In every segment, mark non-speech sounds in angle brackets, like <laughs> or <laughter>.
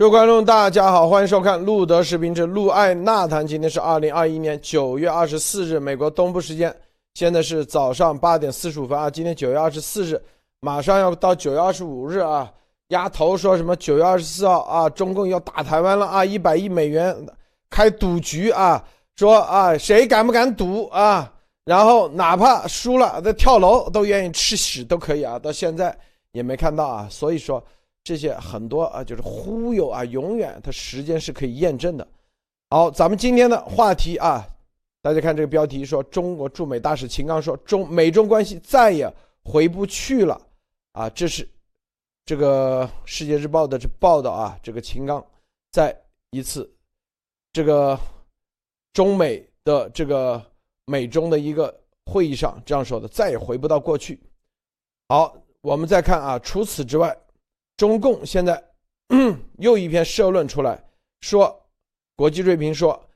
各位观众，大家好，欢迎收看路德视频之路爱纳谈。今天是二零二一年九月二十四日，美国东部时间，现在是早上八点四十五分啊。今天九月二十四日，马上要到九月二十五日啊。丫头说什么九月二十四号啊，中共要打台湾了啊，一百亿美元开赌局啊，说啊谁敢不敢赌啊？然后哪怕输了，那跳楼都愿意吃屎都可以啊。到现在也没看到啊，所以说。这些很多啊，就是忽悠啊，永远它时间是可以验证的。好，咱们今天的话题啊，大家看这个标题说，中国驻美大使秦刚说，中美中关系再也回不去了啊，这是这个《世界日报》的这报道啊，这个秦刚在一次这个中美的这个美中的一个会议上这样说的，再也回不到过去。好，我们再看啊，除此之外。中共现在 <clears throat> 又一篇社论出来，说国际锐评说，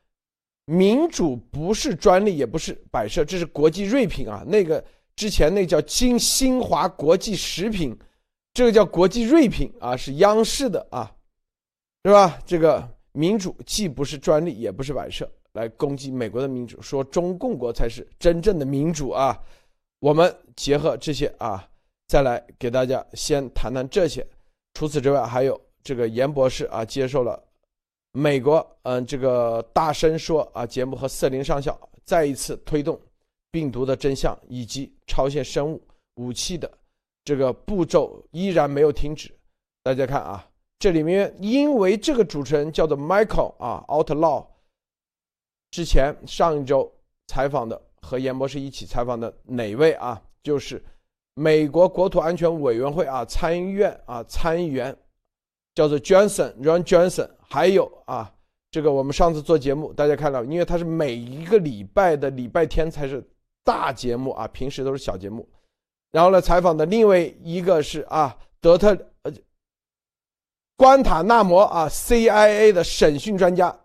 民主不是专利，也不是摆设，这是国际锐评啊。那个之前那叫金新华国际食品，这个叫国际锐评啊，是央视的啊，是吧？这个民主既不是专利，也不是摆设，来攻击美国的民主，说中共国才是真正的民主啊。我们结合这些啊，再来给大家先谈谈这些。除此之外，还有这个严博士啊，接受了美国嗯这个大声说啊节目和瑟琳上校再一次推动病毒的真相以及超限生物武器的这个步骤依然没有停止。大家看啊，这里面因为这个主持人叫做 Michael 啊，Outlaw，之前上一周采访的和严博士一起采访的哪位啊？就是。美国国土安全委员会啊，参议院啊，参议员叫做 Johnson，Ron Johnson，还有啊，这个我们上次做节目，大家看到，因为他是每一个礼拜的礼拜天才是大节目啊，平时都是小节目。然后呢，采访的另外一个是啊，德特呃，关塔那摩啊，CIA 的审讯专家，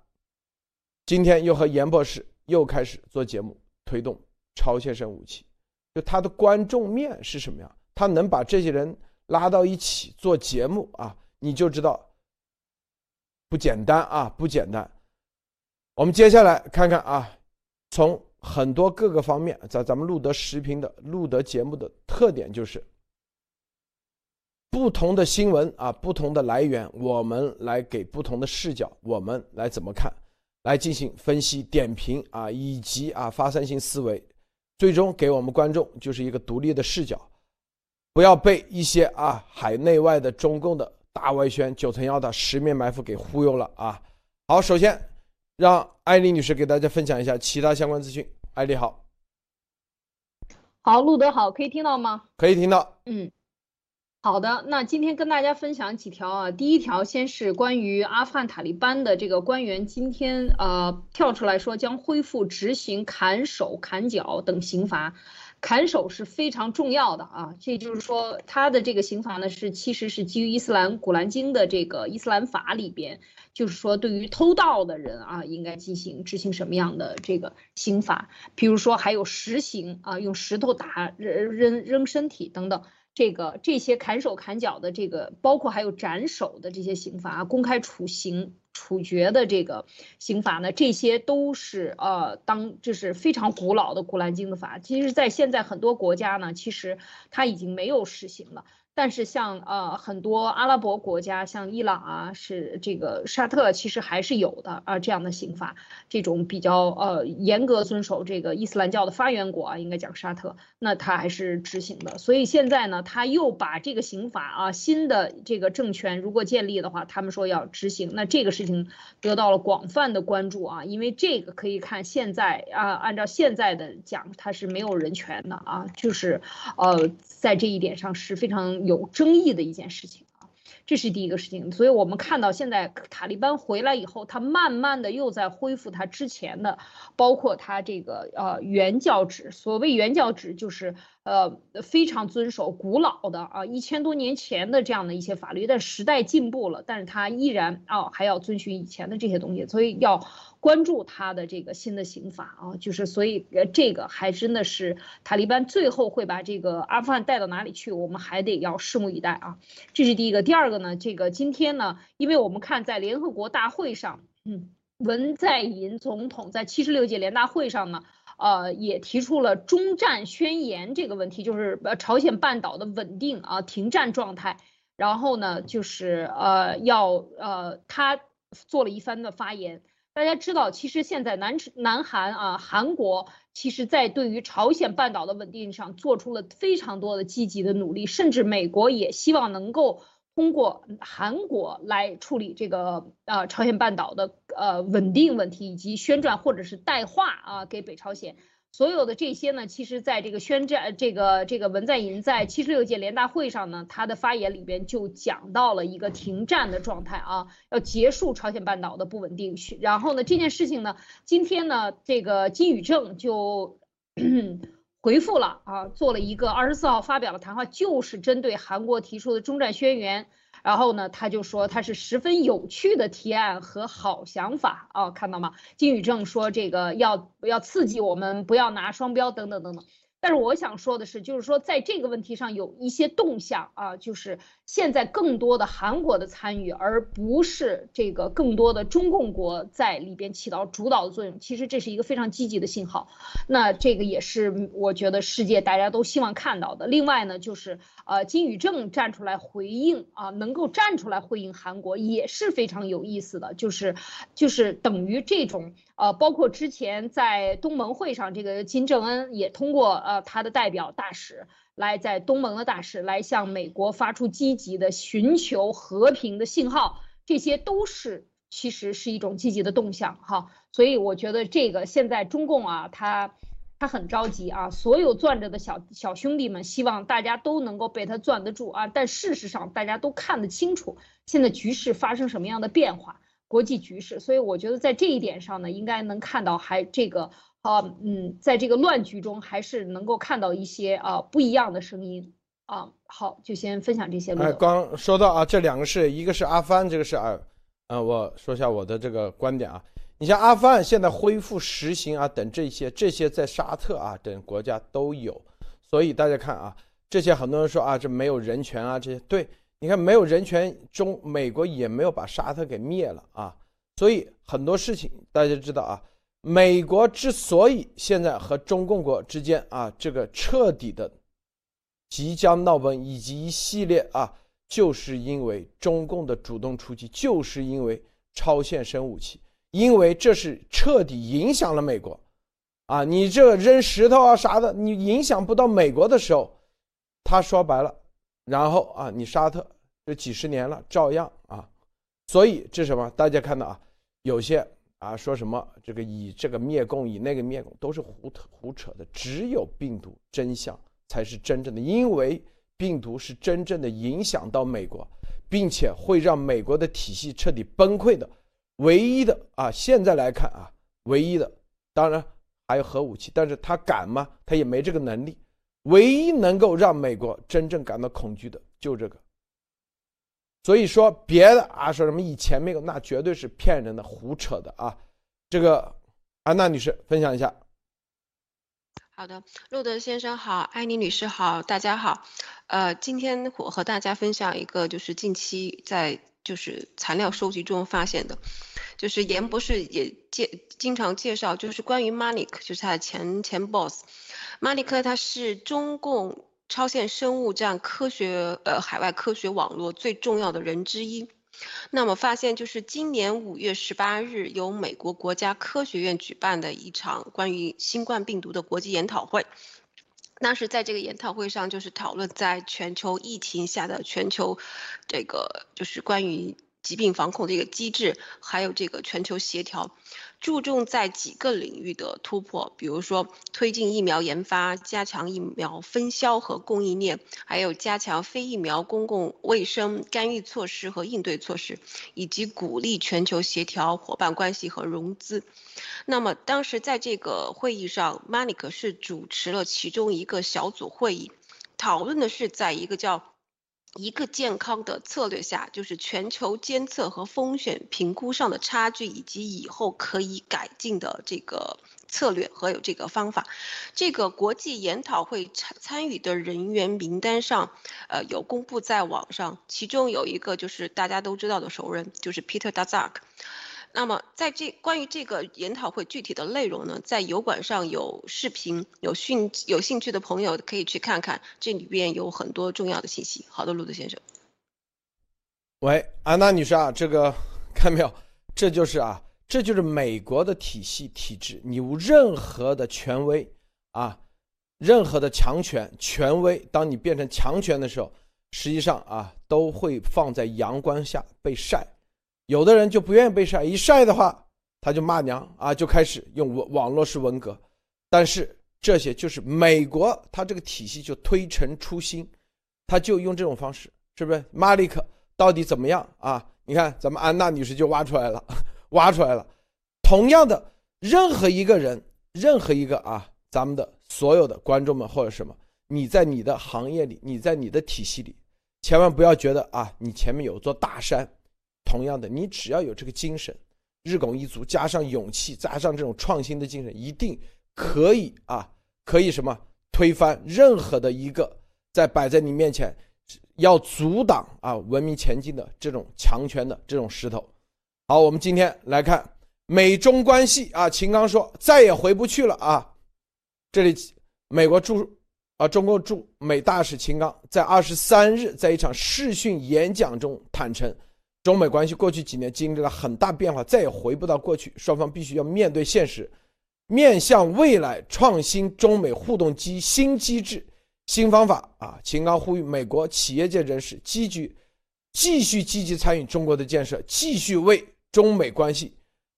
今天又和严博士又开始做节目，推动超限生武器。就他的观众面是什么样？他能把这些人拉到一起做节目啊，你就知道不简单啊，不简单。我们接下来看看啊，从很多各个方面，在咱们录得视频的录得节目的特点就是不同的新闻啊，不同的来源，我们来给不同的视角，我们来怎么看，来进行分析点评啊，以及啊发散性思维。最终给我们观众就是一个独立的视角，不要被一些啊海内外的中共的大外宣九层妖塔十面埋伏给忽悠了啊！好，首先让艾丽女士给大家分享一下其他相关资讯。艾丽好，好，路德好，可以听到吗？可以听到，嗯。好的，那今天跟大家分享几条啊。第一条，先是关于阿富汗塔利班的这个官员今天呃跳出来说将恢复执行砍手、砍脚等刑罚。砍手是非常重要的啊，这就是说他的这个刑罚呢是其实是基于伊斯兰古兰经的这个伊斯兰法里边，就是说对于偷盗的人啊应该进行执行什么样的这个刑罚，比如说还有实行啊用石头打扔扔扔身体等等。这个这些砍手砍脚的这个，包括还有斩首的这些刑罚，公开处刑处决的这个刑罚呢，这些都是呃，当就是非常古老的古兰经的法。其实，在现在很多国家呢，其实它已经没有实行了。但是像呃很多阿拉伯国家，像伊朗啊，是这个沙特，其实还是有的啊这样的刑法，这种比较呃严格遵守这个伊斯兰教的发源国啊，应该讲沙特，那他还是执行的。所以现在呢，他又把这个刑法啊，新的这个政权如果建立的话，他们说要执行，那这个事情得到了广泛的关注啊，因为这个可以看现在啊，按照现在的讲，他是没有人权的啊，就是呃在这一点上是非常。有争议的一件事情啊，这是第一个事情。所以我们看到现在塔利班回来以后，他慢慢的又在恢复他之前的，包括他这个呃原教旨。所谓原教旨，就是呃非常遵守古老的啊一千多年前的这样的一些法律。但时代进步了，但是他依然啊还要遵循以前的这些东西，所以要关注他的这个新的刑法啊，就是所以呃这个还真的是塔利班最后会把这个阿富汗带到哪里去，我们还得要拭目以待啊。这是第一个，第二个呢，这个今天呢，因为我们看在联合国大会上，嗯，文在寅总统在七十六届联大会上呢。呃，也提出了中战宣言这个问题，就是呃朝鲜半岛的稳定啊，停战状态。然后呢，就是呃要呃他做了一番的发言。大家知道，其实现在南南韩啊，韩国其实在对于朝鲜半岛的稳定上做出了非常多的积极的努力，甚至美国也希望能够。通过韩国来处理这个呃朝鲜半岛的呃稳定问题，以及宣战或者是带话啊给北朝鲜，所有的这些呢，其实在这个宣战这个这个文在寅在七十六届联大会上呢，他的发言里边就讲到了一个停战的状态啊，要结束朝鲜半岛的不稳定。然后呢，这件事情呢，今天呢，这个金宇正就。回复了啊，做了一个二十四号发表的谈话，就是针对韩国提出的中战宣言。然后呢，他就说他是十分有趣的提案和好想法啊，看到吗？金宇正说这个要要刺激我们不要拿双标等等等等。但是我想说的是，就是说在这个问题上有一些动向啊，就是现在更多的韩国的参与，而不是这个更多的中共国在里边起到主导的作用。其实这是一个非常积极的信号，那这个也是我觉得世界大家都希望看到的。另外呢，就是呃金宇正站出来回应啊，能够站出来回应韩国也是非常有意思的，就是就是等于这种。呃，包括之前在东盟会上，这个金正恩也通过呃他的代表大使来在东盟的大使来向美国发出积极的寻求和平的信号，这些都是其实是一种积极的动向哈。所以我觉得这个现在中共啊，他他很着急啊，所有攥着的小小兄弟们，希望大家都能够被他攥得住啊。但事实上，大家都看得清楚，现在局势发生什么样的变化。国际局势，所以我觉得在这一点上呢，应该能看到还这个啊，嗯，在这个乱局中，还是能够看到一些啊不一样的声音啊。好，就先分享这些。哎，刚说到啊，这两个是一个是阿富汗，这个是啊，呃，我说一下我的这个观点啊。你像阿富汗现在恢复实行啊等这些，这些在沙特啊等国家都有，所以大家看啊，这些很多人说啊，这没有人权啊，这些对。你看，没有人权，中美国也没有把沙特给灭了啊，所以很多事情大家知道啊，美国之所以现在和中共国之间啊这个彻底的即将闹崩，以及一系列啊，就是因为中共的主动出击，就是因为超限生武器，因为这是彻底影响了美国，啊，你这扔石头啊啥的，你影响不到美国的时候，他说白了。然后啊，你沙特这几十年了，照样啊，所以这什么？大家看到啊，有些啊说什么这个以这个灭共，以那个灭共，都是胡胡扯的。只有病毒真相才是真正的，因为病毒是真正的影响到美国，并且会让美国的体系彻底崩溃的。唯一的啊，现在来看啊，唯一的，当然还有核武器，但是他敢吗？他也没这个能力。唯一能够让美国真正感到恐惧的，就这个。所以说别的啊，说什么以前没有，那绝对是骗人的、胡扯的啊！这个安娜女士分享一下。好的，路德先生好，艾妮女士好，大家好。呃，今天我和大家分享一个，就是近期在就是材料收集中发现的，就是严博士也介经常介绍，就是关于 Manik，就是他的前前 boss。马里克他是中共超限生物战科学呃海外科学网络最重要的人之一。那么发现就是今年五月十八日由美国国家科学院举办的一场关于新冠病毒的国际研讨会。当时在这个研讨会上就是讨论在全球疫情下的全球这个就是关于。疾病防控的一个机制，还有这个全球协调，注重在几个领域的突破，比如说推进疫苗研发，加强疫苗分销和供应链，还有加强非疫苗公共卫生干预措施和应对措施，以及鼓励全球协调伙伴关系和融资。那么当时在这个会议上，Manik 是主持了其中一个小组会议，讨论的是在一个叫。一个健康的策略下，就是全球监测和风险评估上的差距，以及以后可以改进的这个策略和有这个方法。这个国际研讨会参参与的人员名单上，呃，有公布在网上，其中有一个就是大家都知道的熟人，就是 Peter Dazak。那么，在这关于这个研讨会具体的内容呢，在油管上有视频，有兴有兴趣的朋友可以去看看，这里边有很多重要的信息。好的，路德先生。喂，安娜女士啊，这个看没有？这就是啊，这就是美国的体系体制，你无任何的权威啊，任何的强权权威，当你变成强权的时候，实际上啊，都会放在阳光下被晒。有的人就不愿意被晒，一晒的话，他就骂娘啊，就开始用网网络式文革。但是这些就是美国，他这个体系就推陈出新，他就用这种方式，是不是？马利克到底怎么样啊？你看，咱们安娜女士就挖出来了，<laughs> 挖出来了。同样的，任何一个人，任何一个啊，咱们的所有的观众们或者什么，你在你的行业里，你在你的体系里，千万不要觉得啊，你前面有座大山。同样的，你只要有这个精神，日拱一卒，加上勇气，加上这种创新的精神，一定可以啊，可以什么推翻任何的一个在摆在你面前要阻挡啊文明前进的这种强权的这种石头。好，我们今天来看美中关系啊，秦刚说再也回不去了啊。这里美国驻啊中国驻美大使秦刚在二十三日在一场视讯演讲中坦诚。中美关系过去几年经历了很大变化，再也回不到过去。双方必须要面对现实，面向未来创新中美互动机新机制、新方法啊！秦刚呼吁美国企业界人士积极、继续积极参与中国的建设，继续为中美关系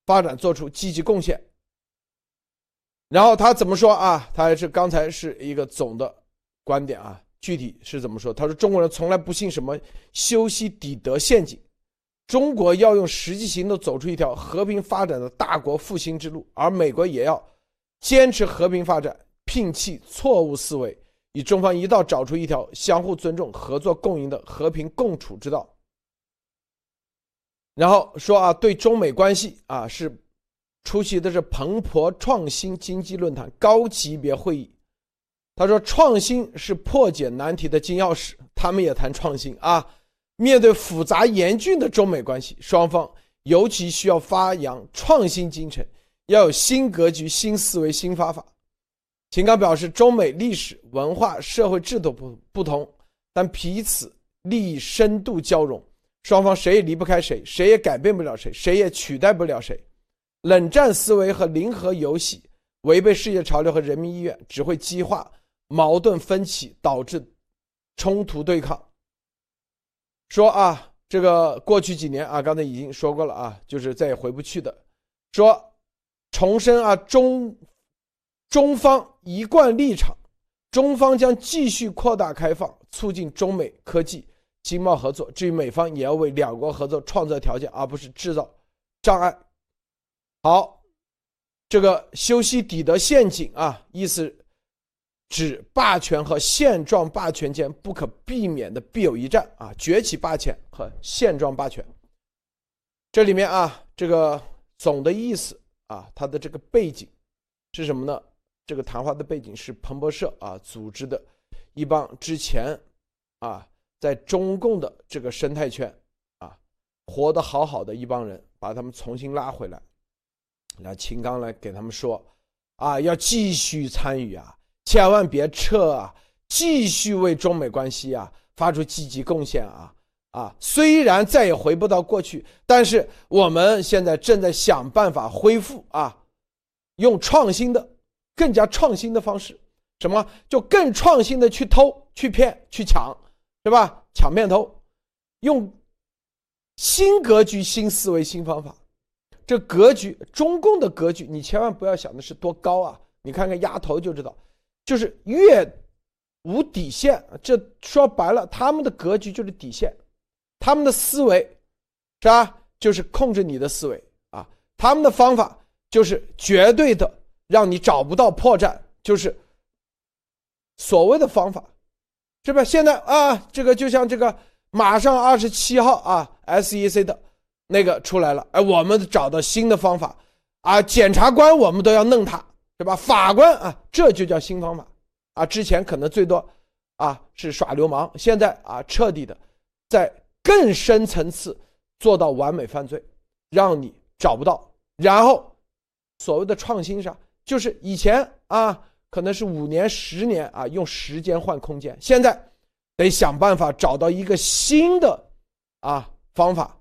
发展做出积极贡献。然后他怎么说啊？他还是刚才是一个总的观点啊，具体是怎么说？他说中国人从来不信什么修昔底德陷阱。中国要用实际行动走出一条和平发展的大国复兴之路，而美国也要坚持和平发展，摒弃错误思维，与中方一道找出一条相互尊重、合作共赢的和平共处之道。然后说啊，对中美关系啊是出席的是彭博创新经济论坛高级别会议。他说，创新是破解难题的金钥匙，他们也谈创新啊。面对复杂严峻的中美关系，双方尤其需要发扬创新精神，要有新格局、新思维、新方法。秦刚表示，中美历史文化、社会制度不不同，但彼此利益深度交融，双方谁也离不开谁，谁也改变不了谁，谁也取代不了谁。冷战思维和零和游戏违背世界潮流和人民意愿，只会激化矛盾分歧，导致冲突对抗。说啊，这个过去几年啊，刚才已经说过了啊，就是再也回不去的。说重申啊，中中方一贯立场，中方将继续扩大开放，促进中美科技经贸合作。至于美方，也要为两国合作创造条件，而不是制造障碍。好，这个修昔底德陷阱啊，意思。指霸权和现状霸权间不可避免的必有一战啊！崛起霸权和现状霸权，这里面啊，这个总的意思啊，它的这个背景是什么呢？这个谈话的背景是彭博社啊组织的一帮之前啊在中共的这个生态圈啊活得好好的一帮人，把他们重新拉回来，然后秦刚来给他们说啊，要继续参与啊。千万别撤啊！继续为中美关系啊发出积极贡献啊啊！虽然再也回不到过去，但是我们现在正在想办法恢复啊，用创新的、更加创新的方式，什么就更创新的去偷、去骗、去抢，对吧？抢骗偷，用新格局、新思维、新方法。这格局，中共的格局，你千万不要想的是多高啊！你看看丫头就知道。就是越无底线，这说白了，他们的格局就是底线，他们的思维是吧？就是控制你的思维啊，他们的方法就是绝对的让你找不到破绽，就是所谓的方法是吧？现在啊，这个就像这个马上二十七号啊，SEC 的那个出来了，哎，我们找到新的方法啊，检察官我们都要弄他，是吧？法官啊，这就叫新方法啊，之前可能最多啊是耍流氓，现在啊彻底的在更深层次做到完美犯罪，让你找不到，然后所谓的创新上，就是以前啊。可能是五年、十年啊，用时间换空间。现在得想办法找到一个新的啊方法，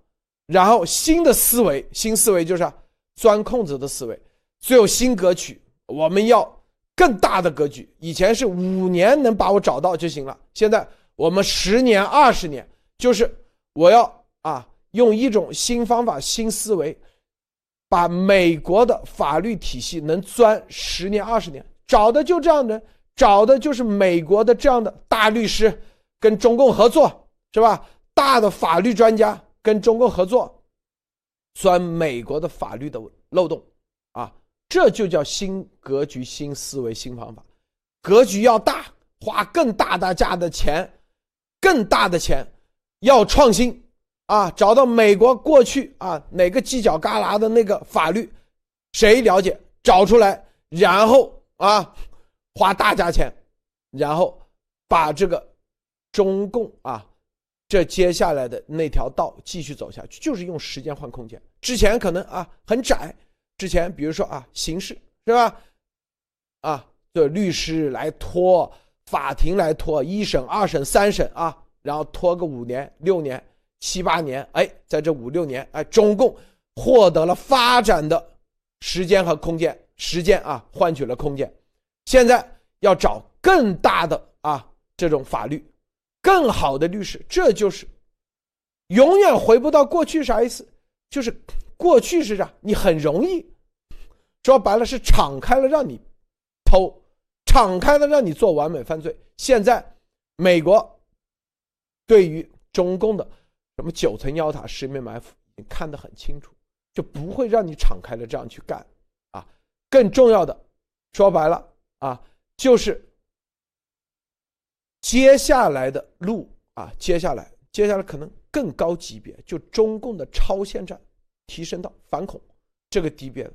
然后新的思维，新思维就是钻空子的思维，最有新格局。我们要更大的格局。以前是五年能把我找到就行了，现在我们十年、二十年，就是我要啊用一种新方法、新思维，把美国的法律体系能钻十年、二十年。找的就这样的，找的就是美国的这样的大律师，跟中共合作是吧？大的法律专家跟中共合作，钻美国的法律的漏洞，啊，这就叫新格局、新思维、新方法。格局要大，花更大的价的钱，更大的钱，要创新啊！找到美国过去啊哪个犄角旮旯的那个法律，谁了解？找出来，然后。啊，花大价钱，然后把这个中共啊，这接下来的那条道继续走下去，就是用时间换空间。之前可能啊很窄，之前比如说啊刑事是吧？啊，这律师来拖，法庭来拖，一审、二审、三审啊，然后拖个五年、六年、七八年，哎，在这五六年，哎，中共获得了发展的时间和空间。时间啊，换取了空间。现在要找更大的啊，这种法律，更好的律师，这就是永远回不到过去。啥意思？就是过去是啥？你很容易，说白了是敞开了让你偷，敞开了让你做完美犯罪。现在美国对于中共的什么九层妖塔、十面埋伏，你看得很清楚，就不会让你敞开了这样去干啊。更重要的，说白了啊，就是接下来的路啊，接下来接下来可能更高级别，就中共的超限战，提升到反恐这个级别，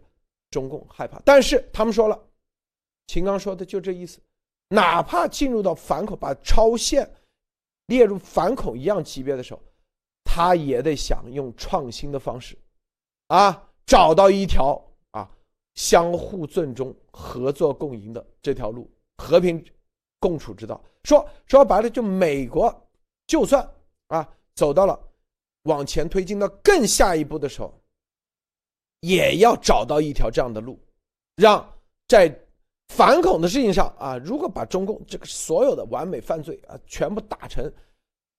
中共害怕。但是他们说了，秦刚说的就这意思，哪怕进入到反恐，把超限列入反恐一样级别的时候，他也得想用创新的方式啊，找到一条啊。相互尊重、合作共赢的这条路，和平共处之道。说说白了，就美国，就算啊走到了往前推进到更下一步的时候，也要找到一条这样的路，让在反恐的事情上啊，如果把中共这个所有的完美犯罪啊全部打成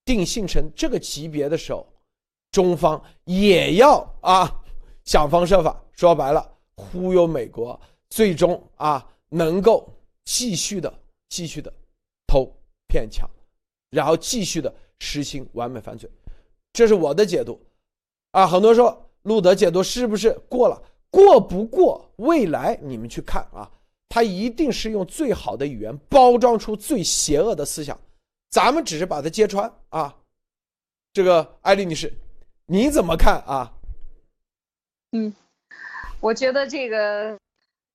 定性成这个级别的时候，中方也要啊想方设法。说白了。忽悠美国，最终啊能够继续的、继续的偷骗抢，然后继续的实行完美犯罪，这是我的解读。啊，很多人说路德解读是不是过了？过不过？未来你们去看啊，他一定是用最好的语言包装出最邪恶的思想，咱们只是把它揭穿啊。这个艾丽女士，你怎么看啊？嗯。我觉得这个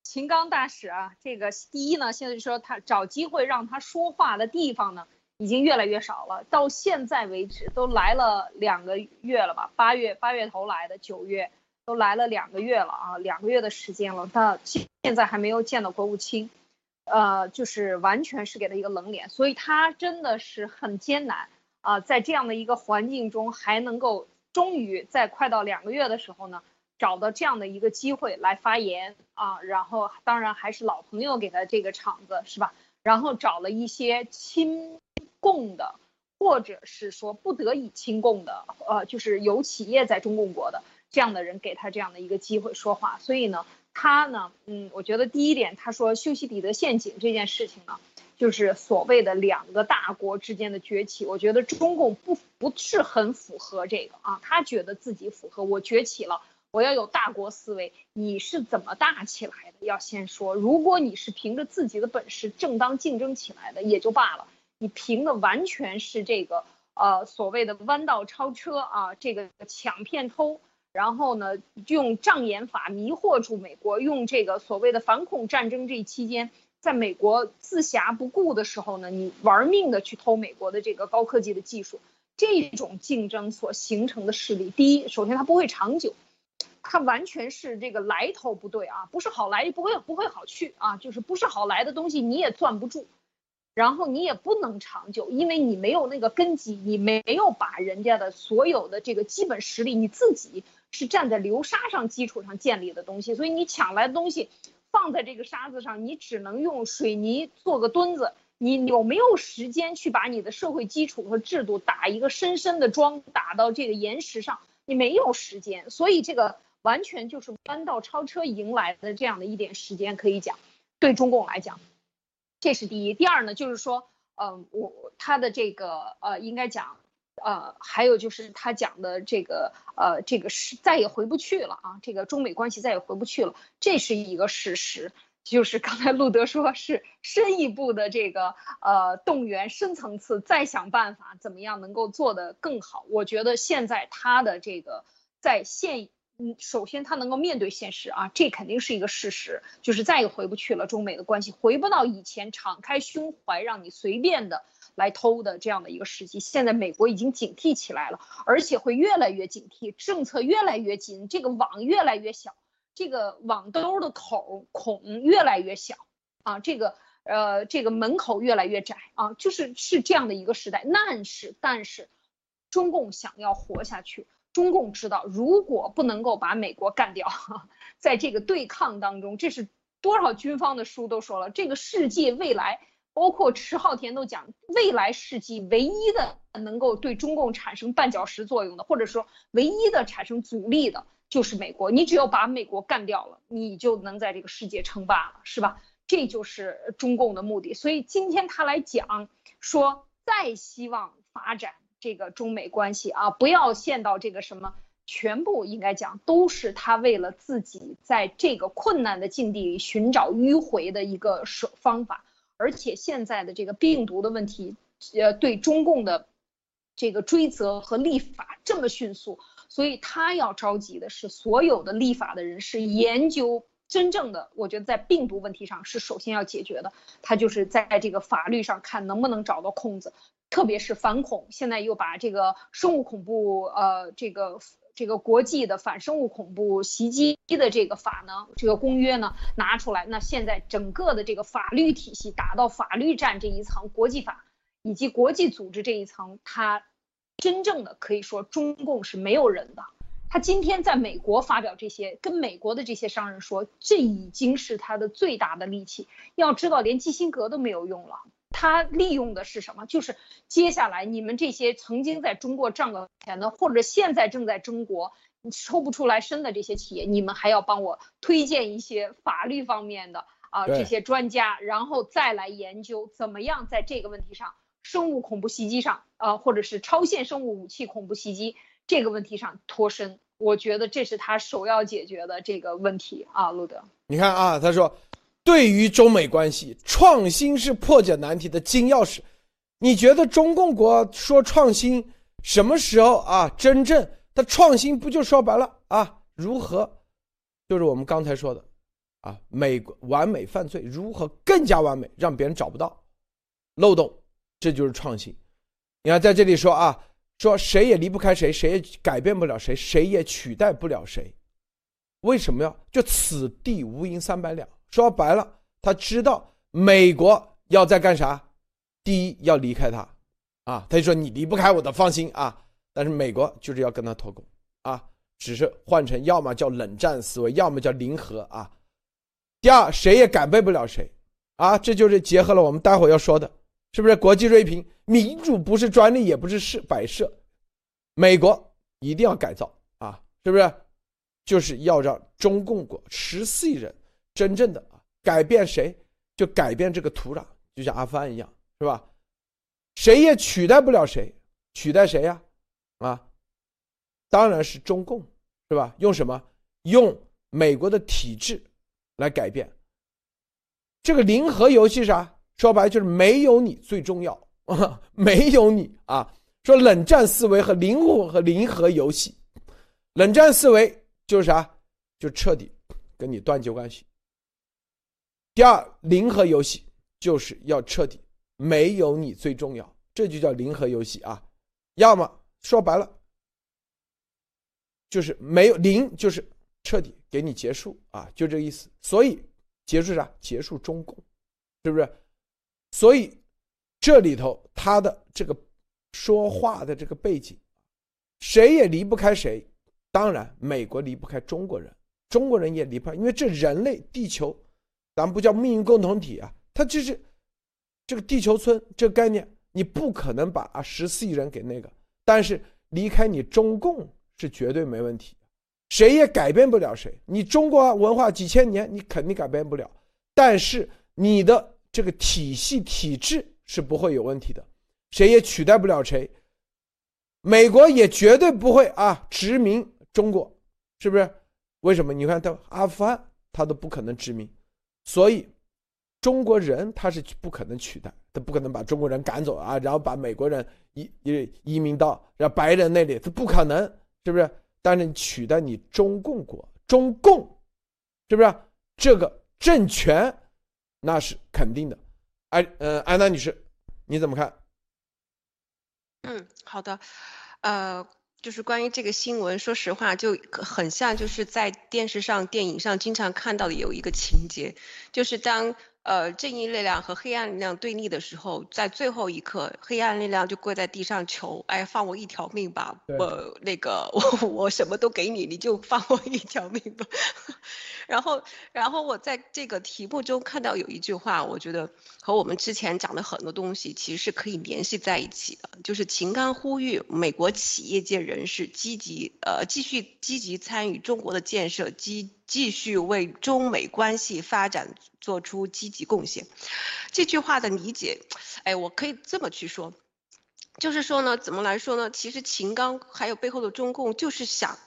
秦刚大使啊，这个第一呢，现在就说他找机会让他说话的地方呢，已经越来越少了。到现在为止，都来了两个月了吧？八月八月头来的，九月都来了两个月了啊，两个月的时间了。他现在还没有见到国务卿，呃，就是完全是给他一个冷脸，所以他真的是很艰难啊，在这样的一个环境中，还能够终于在快到两个月的时候呢。找到这样的一个机会来发言啊，然后当然还是老朋友给他这个场子是吧？然后找了一些亲共的，或者是说不得已亲共的，呃，就是有企业在中共国的这样的人给他这样的一个机会说话。所以呢，他呢，嗯，我觉得第一点，他说修昔底德陷阱这件事情呢，就是所谓的两个大国之间的崛起。我觉得中共不不是很符合这个啊，他觉得自己符合，我崛起了。我要有大国思维，你是怎么大起来的？要先说，如果你是凭着自己的本事正当竞争起来的，也就罢了。你凭的完全是这个呃所谓的弯道超车啊，这个抢骗偷，然后呢用障眼法迷惑住美国，用这个所谓的反恐战争这期间，在美国自辖不顾的时候呢，你玩命的去偷美国的这个高科技的技术，这种竞争所形成的势力，第一，首先它不会长久。它完全是这个来头不对啊，不是好来不会不会好去啊，就是不是好来的东西你也攥不住，然后你也不能长久，因为你没有那个根基，你没有把人家的所有的这个基本实力，你自己是站在流沙上基础上建立的东西，所以你抢来的东西放在这个沙子上，你只能用水泥做个墩子，你有没有时间去把你的社会基础和制度打一个深深的桩，打到这个岩石上？你没有时间，所以这个。完全就是弯道超车迎来的这样的一点时间，可以讲，对中共来讲，这是第一。第二呢，就是说，嗯，我他的这个呃，应该讲，呃，还有就是他讲的这个呃，这个是再也回不去了啊，这个中美关系再也回不去了，这是一个事实。就是刚才路德说是深一步的这个呃动员，深层次再想办法怎么样能够做得更好。我觉得现在他的这个在现。嗯，首先他能够面对现实啊，这肯定是一个事实，就是再也回不去了。中美的关系回不到以前敞开胸怀让你随便的来偷的这样的一个时期。现在美国已经警惕起来了，而且会越来越警惕，政策越来越紧，这个网越来越小，这个网兜的口孔越来越小啊，这个呃这个门口越来越窄啊，就是是这样的一个时代。但是但是，中共想要活下去。中共知道，如果不能够把美国干掉，<laughs> 在这个对抗当中，这是多少军方的书都说了，这个世界未来，包括迟浩田都讲，未来世纪唯一的能够对中共产生绊脚石作用的，或者说唯一的产生阻力的，就是美国。你只有把美国干掉了，你就能在这个世界称霸了，是吧？这就是中共的目的。所以今天他来讲说，再希望发展。这个中美关系啊，不要陷到这个什么，全部应该讲都是他为了自己在这个困难的境地里寻找迂回的一个手方法。而且现在的这个病毒的问题，呃，对中共的这个追责和立法这么迅速，所以他要着急的是所有的立法的人士研究真正的，我觉得在病毒问题上是首先要解决的，他就是在这个法律上看能不能找到空子。特别是反恐，现在又把这个生物恐怖，呃，这个这个国际的反生物恐怖袭击的这个法呢，这个公约呢拿出来，那现在整个的这个法律体系打到法律战这一层，国际法以及国际组织这一层，它真正的可以说中共是没有人的。他今天在美国发表这些，跟美国的这些商人说，这已经是他的最大的利器。要知道，连基辛格都没有用了。他利用的是什么？就是接下来你们这些曾经在中国赚过钱的，或者现在正在中国抽不出来身的这些企业，你们还要帮我推荐一些法律方面的啊这些专家，然后再来研究怎么样在这个问题上，生物恐怖袭击上，呃，或者是超限生物武器恐怖袭击这个问题上脱身。我觉得这是他首要解决的这个问题啊，路德。你看啊，他说。对于中美关系，创新是破解难题的金钥匙。你觉得中共国说创新什么时候啊？真正的创新不就说白了啊？如何？就是我们刚才说的啊，美国完美犯罪如何更加完美，让别人找不到漏洞，这就是创新。你看在这里说啊，说谁也离不开谁，谁也改变不了谁，谁也取代不了谁。为什么要就此地无银三百两？说白了，他知道美国要在干啥？第一要离开他，啊，他就说你离不开我的，放心啊。但是美国就是要跟他脱钩啊，只是换成要么叫冷战思维，要么叫零和啊。第二，谁也改变不了谁啊，这就是结合了我们待会要说的，是不是？国际锐评，民主不是专利，也不是是摆设，美国一定要改造啊，是不是？就是要让中共国十四亿人。真正的啊，改变谁就改变这个土壤，就像阿富汗一样，是吧？谁也取代不了谁，取代谁呀？啊，当然是中共，是吧？用什么？用美国的体制来改变这个零和游戏啥？说白就是没有你最重要 <laughs> 没有你啊。说冷战思维和灵活和零和游戏，冷战思维就是啥？就彻底跟你断绝关系。第二，零和游戏就是要彻底没有你最重要，这就叫零和游戏啊。要么说白了，就是没有零，就是彻底给你结束啊，就这个意思。所以结束啥？结束中共，是不是？所以这里头他的这个。说话的这个背景，谁也离不开谁。当然，美国离不开中国人，中国人也离不开，因为这人类地球，咱不叫命运共同体啊，它就是这个地球村这个概念，你不可能把啊十四亿人给那个。但是离开你中共是绝对没问题，谁也改变不了谁。你中国文化几千年，你肯定改变不了，但是你的这个体系体制是不会有问题的。谁也取代不了谁，美国也绝对不会啊殖民中国，是不是？为什么？你看，他阿富汗他都不可能殖民，所以中国人他是不可能取代，他不可能把中国人赶走啊，然后把美国人移移移民到让白人那里，他不可能，是不是？但是取代你中共国，中共，是不是？这个政权那是肯定的。哎，呃，安娜女士，你怎么看？嗯，好的，呃，就是关于这个新闻，说实话，就很像就是在电视上、电影上经常看到的有一个情节，就是当。呃，正义力量和黑暗力量对立的时候，在最后一刻，黑暗力量就跪在地上求：“哎，放我一条命吧！我那个，<laughs> 我我什么都给你，你就放我一条命吧。<laughs> ”然后，然后我在这个题目中看到有一句话，我觉得和我们之前讲的很多东西其实是可以联系在一起的，就是秦刚呼吁美国企业界人士积极呃继续积极参与中国的建设，积。继续为中美关系发展做出积极贡献，这句话的理解，哎，我可以这么去说，就是说呢，怎么来说呢？其实秦刚还有背后的中共就是想。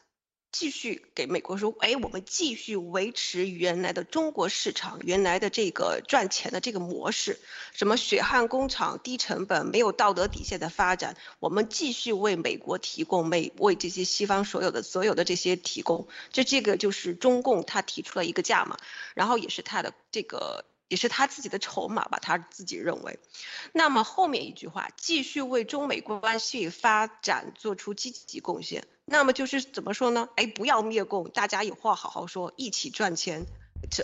继续给美国说，哎，我们继续维持原来的中国市场，原来的这个赚钱的这个模式，什么血汗工厂、低成本、没有道德底线的发展，我们继续为美国提供，美为这些西方所有的所有的这些提供，这这个就是中共他提出了一个价嘛，然后也是他的这个。也是他自己的筹码吧，他自己认为。那么后面一句话，继续为中美关系发展做出积极贡献。那么就是怎么说呢？哎，不要灭共，大家有话好好说，一起赚钱，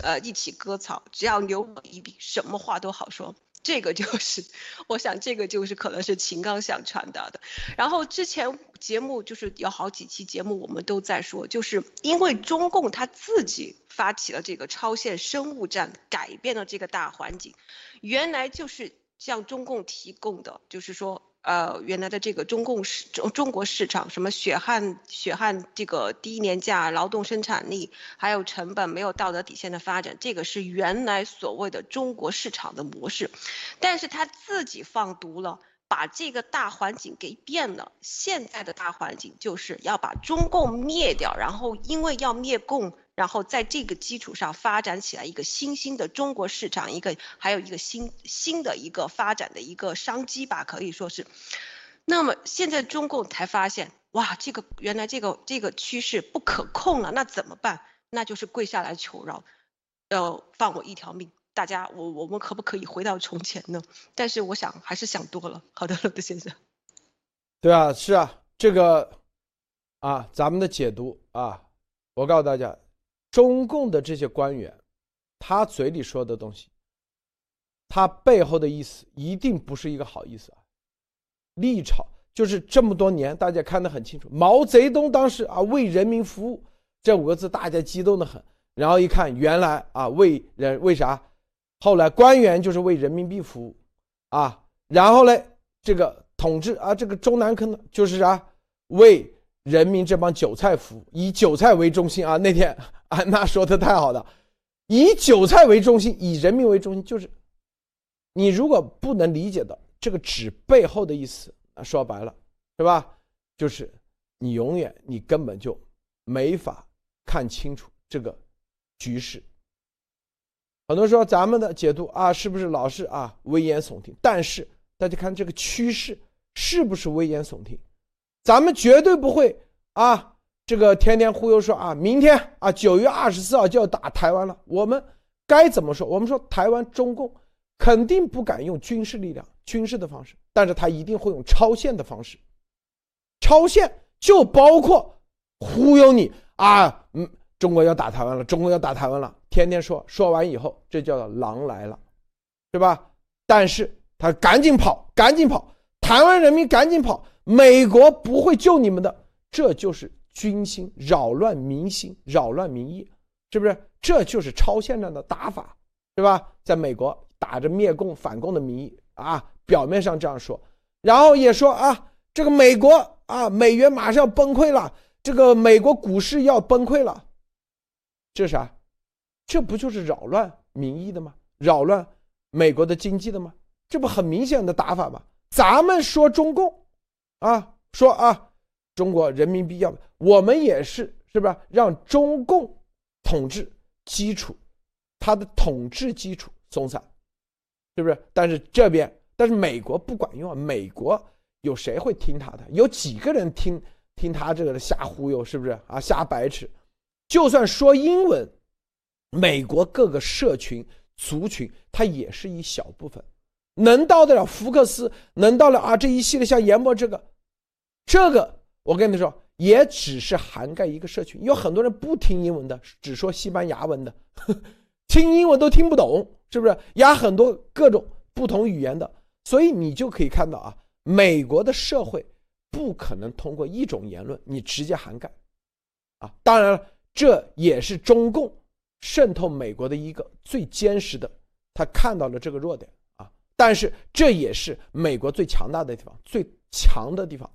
呃，一起割草，只要留我一笔，什么话都好说。这个就是，我想这个就是可能是秦刚想传达的。然后之前节目就是有好几期节目，我们都在说，就是因为中共他自己发起了这个超限生物战，改变了这个大环境，原来就是向中共提供的，就是说。呃，原来的这个中共市中中国市场，什么血汗血汗这个低廉价劳动生产力，还有成本没有道德底线的发展，这个是原来所谓的中国市场的模式，但是他自己放毒了，把这个大环境给变了。现在的大环境就是要把中共灭掉，然后因为要灭共。然后在这个基础上发展起来一个新兴的中国市场，一个还有一个新新的一个发展的一个商机吧，可以说是。那么现在中共才发现，哇，这个原来这个这个趋势不可控了，那怎么办？那就是跪下来求饶，呃，放我一条命。大家，我我们可不可以回到从前呢？但是我想还是想多了。好的，乐德先生。对啊，是啊，这个啊，咱们的解读啊，我告诉大家。中共的这些官员，他嘴里说的东西，他背后的意思一定不是一个好意思啊！历朝就是这么多年，大家看得很清楚。毛泽东当时啊，为人民服务这五个字，大家激动的很。然后一看，原来啊，为人为啥？后来官员就是为人民币服务啊。然后呢，这个统治啊，这个中南坑就是啥？为人民这帮韭菜服务，以韭菜为中心啊。那天。安娜说的太好了，以韭菜为中心，以人民为中心，就是你如果不能理解的这个纸背后的意思啊，说白了，是吧？就是你永远你根本就没法看清楚这个局势。很多说咱们的解读啊，是不是老是啊危言耸听？但是大家看这个趋势是不是危言耸听？咱们绝对不会啊，这个天天忽悠说啊，明天啊九月二十四号就要打台湾了。我们该怎么说？我们说台湾中共肯定不敢用军事力量、军事的方式，但是他一定会用超限的方式。超限就包括忽悠你啊，嗯，中国要打台湾了，中国要打台湾了，天天说，说完以后，这叫做狼来了，对吧？但是。他赶紧跑，赶紧跑！台湾人民赶紧跑！美国不会救你们的，这就是军心扰乱民心，扰乱民意，是不是？这就是超限战的打法，对吧？在美国打着灭共反共的名义啊，表面上这样说，然后也说啊，这个美国啊，美元马上要崩溃了，这个美国股市要崩溃了，这啥？这不就是扰乱民意的吗？扰乱美国的经济的吗？这不很明显的打法吗？咱们说中共，啊，说啊，中国人民币要，我们也是，是不是让中共统治基础，它的统治基础松散，是不是？但是这边，但是美国不管用啊！美国有谁会听他的？有几个人听听他这个瞎忽悠？是不是啊？瞎白痴！就算说英文，美国各个社群族群，它也是一小部分。能到得了福克斯，能到了啊这一系列像研磨这个，这个我跟你说，也只是涵盖一个社群，有很多人不听英文的，只说西班牙文的，<laughs> 听英文都听不懂，是不是？压很多各种不同语言的，所以你就可以看到啊，美国的社会不可能通过一种言论你直接涵盖，啊，当然了，这也是中共渗透美国的一个最坚实的，他看到了这个弱点啊。但是这也是美国最强大的地方，最强的地方，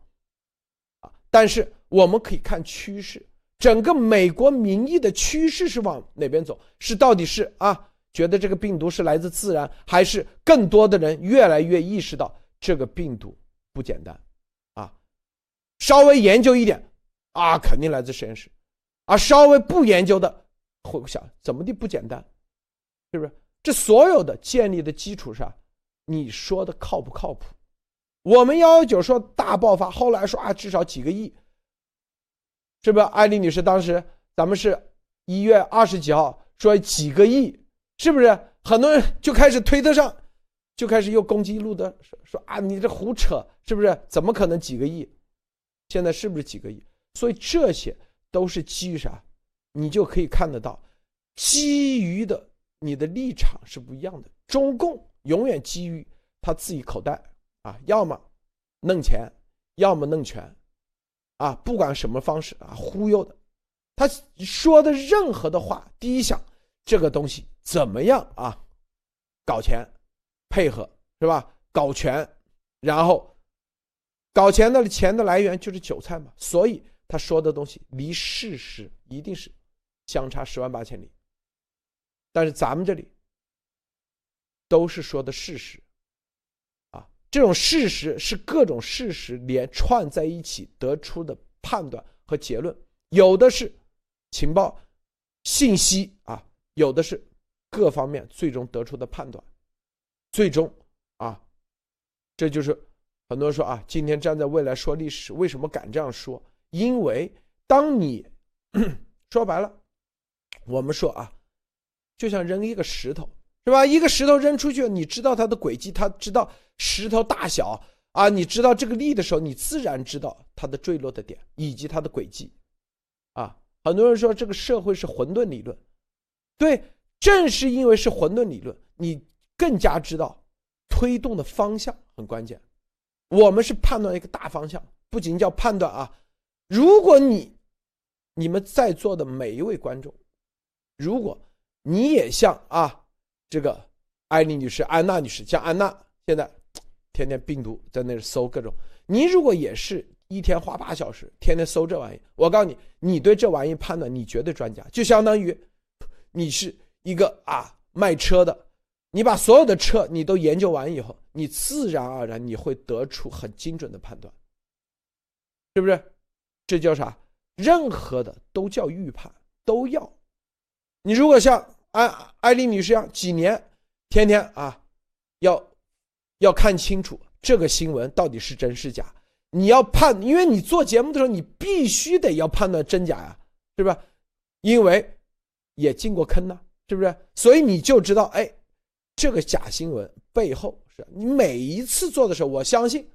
啊！但是我们可以看趋势，整个美国民意的趋势是往哪边走？是到底是啊，觉得这个病毒是来自自然，还是更多的人越来越意识到这个病毒不简单，啊？稍微研究一点，啊，肯定来自实验室，啊，稍微不研究的会想怎么的不简单，是不是？这所有的建立的基础上。你说的靠不靠谱？我们幺幺九说大爆发，后来说啊至少几个亿，是不是？艾丽女士当时咱们是一月二十几号说几个亿，是不是？很多人就开始推特上就开始又攻击路德，说说啊你这胡扯，是不是？怎么可能几个亿？现在是不是几个亿？所以这些都是基于啥？你就可以看得到，基于的你的立场是不一样的。中共。永远基于他自己口袋啊，要么弄钱，要么弄权，啊，不管什么方式啊，忽悠的。他说的任何的话，第一想这个东西怎么样啊？搞钱，配合是吧？搞权，然后搞钱的钱的来源就是韭菜嘛。所以他说的东西离事实一定是相差十万八千里。但是咱们这里。都是说的事实，啊，这种事实是各种事实连串在一起得出的判断和结论，有的是情报信息啊，有的是各方面最终得出的判断，最终啊，这就是很多人说啊，今天站在未来说历史，为什么敢这样说？因为当你 <clears throat> 说白了，我们说啊，就像扔一个石头。是吧？一个石头扔出去，你知道它的轨迹，它知道石头大小啊，你知道这个力的时候，你自然知道它的坠落的点以及它的轨迹，啊，很多人说这个社会是混沌理论，对，正是因为是混沌理论，你更加知道推动的方向很关键。我们是判断一个大方向，不仅叫判断啊。如果你你们在座的每一位观众，如果你也像啊。这个艾丽女士、安娜女士，像安娜现在天天病毒在那搜各种。你如果也是一天花八小时，天天搜这玩意，我告诉你，你对这玩意判断，你绝对专家。就相当于你是一个啊卖车的，你把所有的车你都研究完以后，你自然而然你会得出很精准的判断，是不是？这叫啥？任何的都叫预判，都要。你如果像。艾艾丽女士一样，几年，天天啊，要要看清楚这个新闻到底是真是假。你要判，因为你做节目的时候，你必须得要判断真假呀，是吧？因为也进过坑呢，是不是？所以你就知道，哎，这个假新闻背后是你每一次做的时候，我相信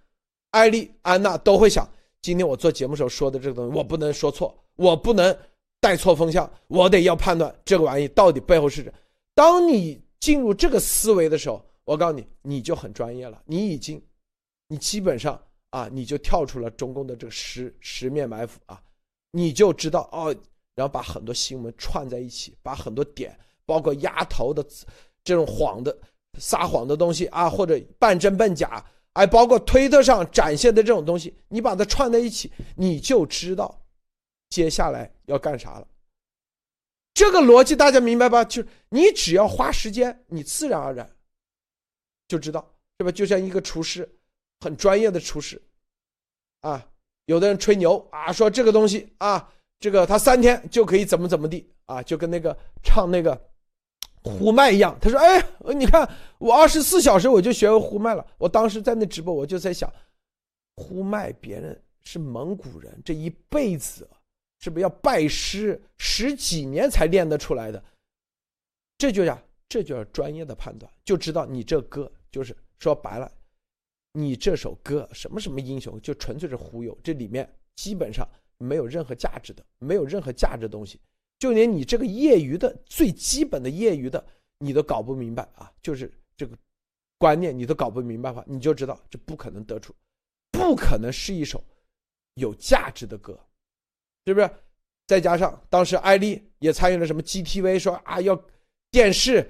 艾丽安娜都会想，今天我做节目时候说的这个东西，我不能说错，我不能带错风向，我得要判断这个玩意到底背后是。当你进入这个思维的时候，我告诉你，你就很专业了，你已经，你基本上啊，你就跳出了中共的这个十十面埋伏啊，你就知道哦。然后把很多新闻串在一起，把很多点，包括压头的这种谎的、撒谎的东西啊，或者半真半假，哎，包括推特上展现的这种东西，你把它串在一起，你就知道接下来要干啥了。这个逻辑大家明白吧？就是你只要花时间，你自然而然就知道，是吧？就像一个厨师，很专业的厨师，啊，有的人吹牛啊，说这个东西啊。这个他三天就可以怎么怎么地啊，就跟那个唱那个呼麦一样。他说：“哎，你看我二十四小时我就学会呼麦了。”我当时在那直播，我就在想，呼麦别人是蒙古人，这一辈子是不是要拜师十几年才练得出来的？这就叫这就叫专业的判断，就知道你这歌就是说白了，你这首歌什么什么英雄就纯粹是忽悠，这里面基本上。没有任何价值的，没有任何价值的东西，就连你这个业余的最基本的业余的，你都搞不明白啊！就是这个观念你都搞不明白的话，你就知道这不可能得出，不可能是一首有价值的歌，是不是？再加上当时艾丽也参与了什么 GTV，说啊要电视，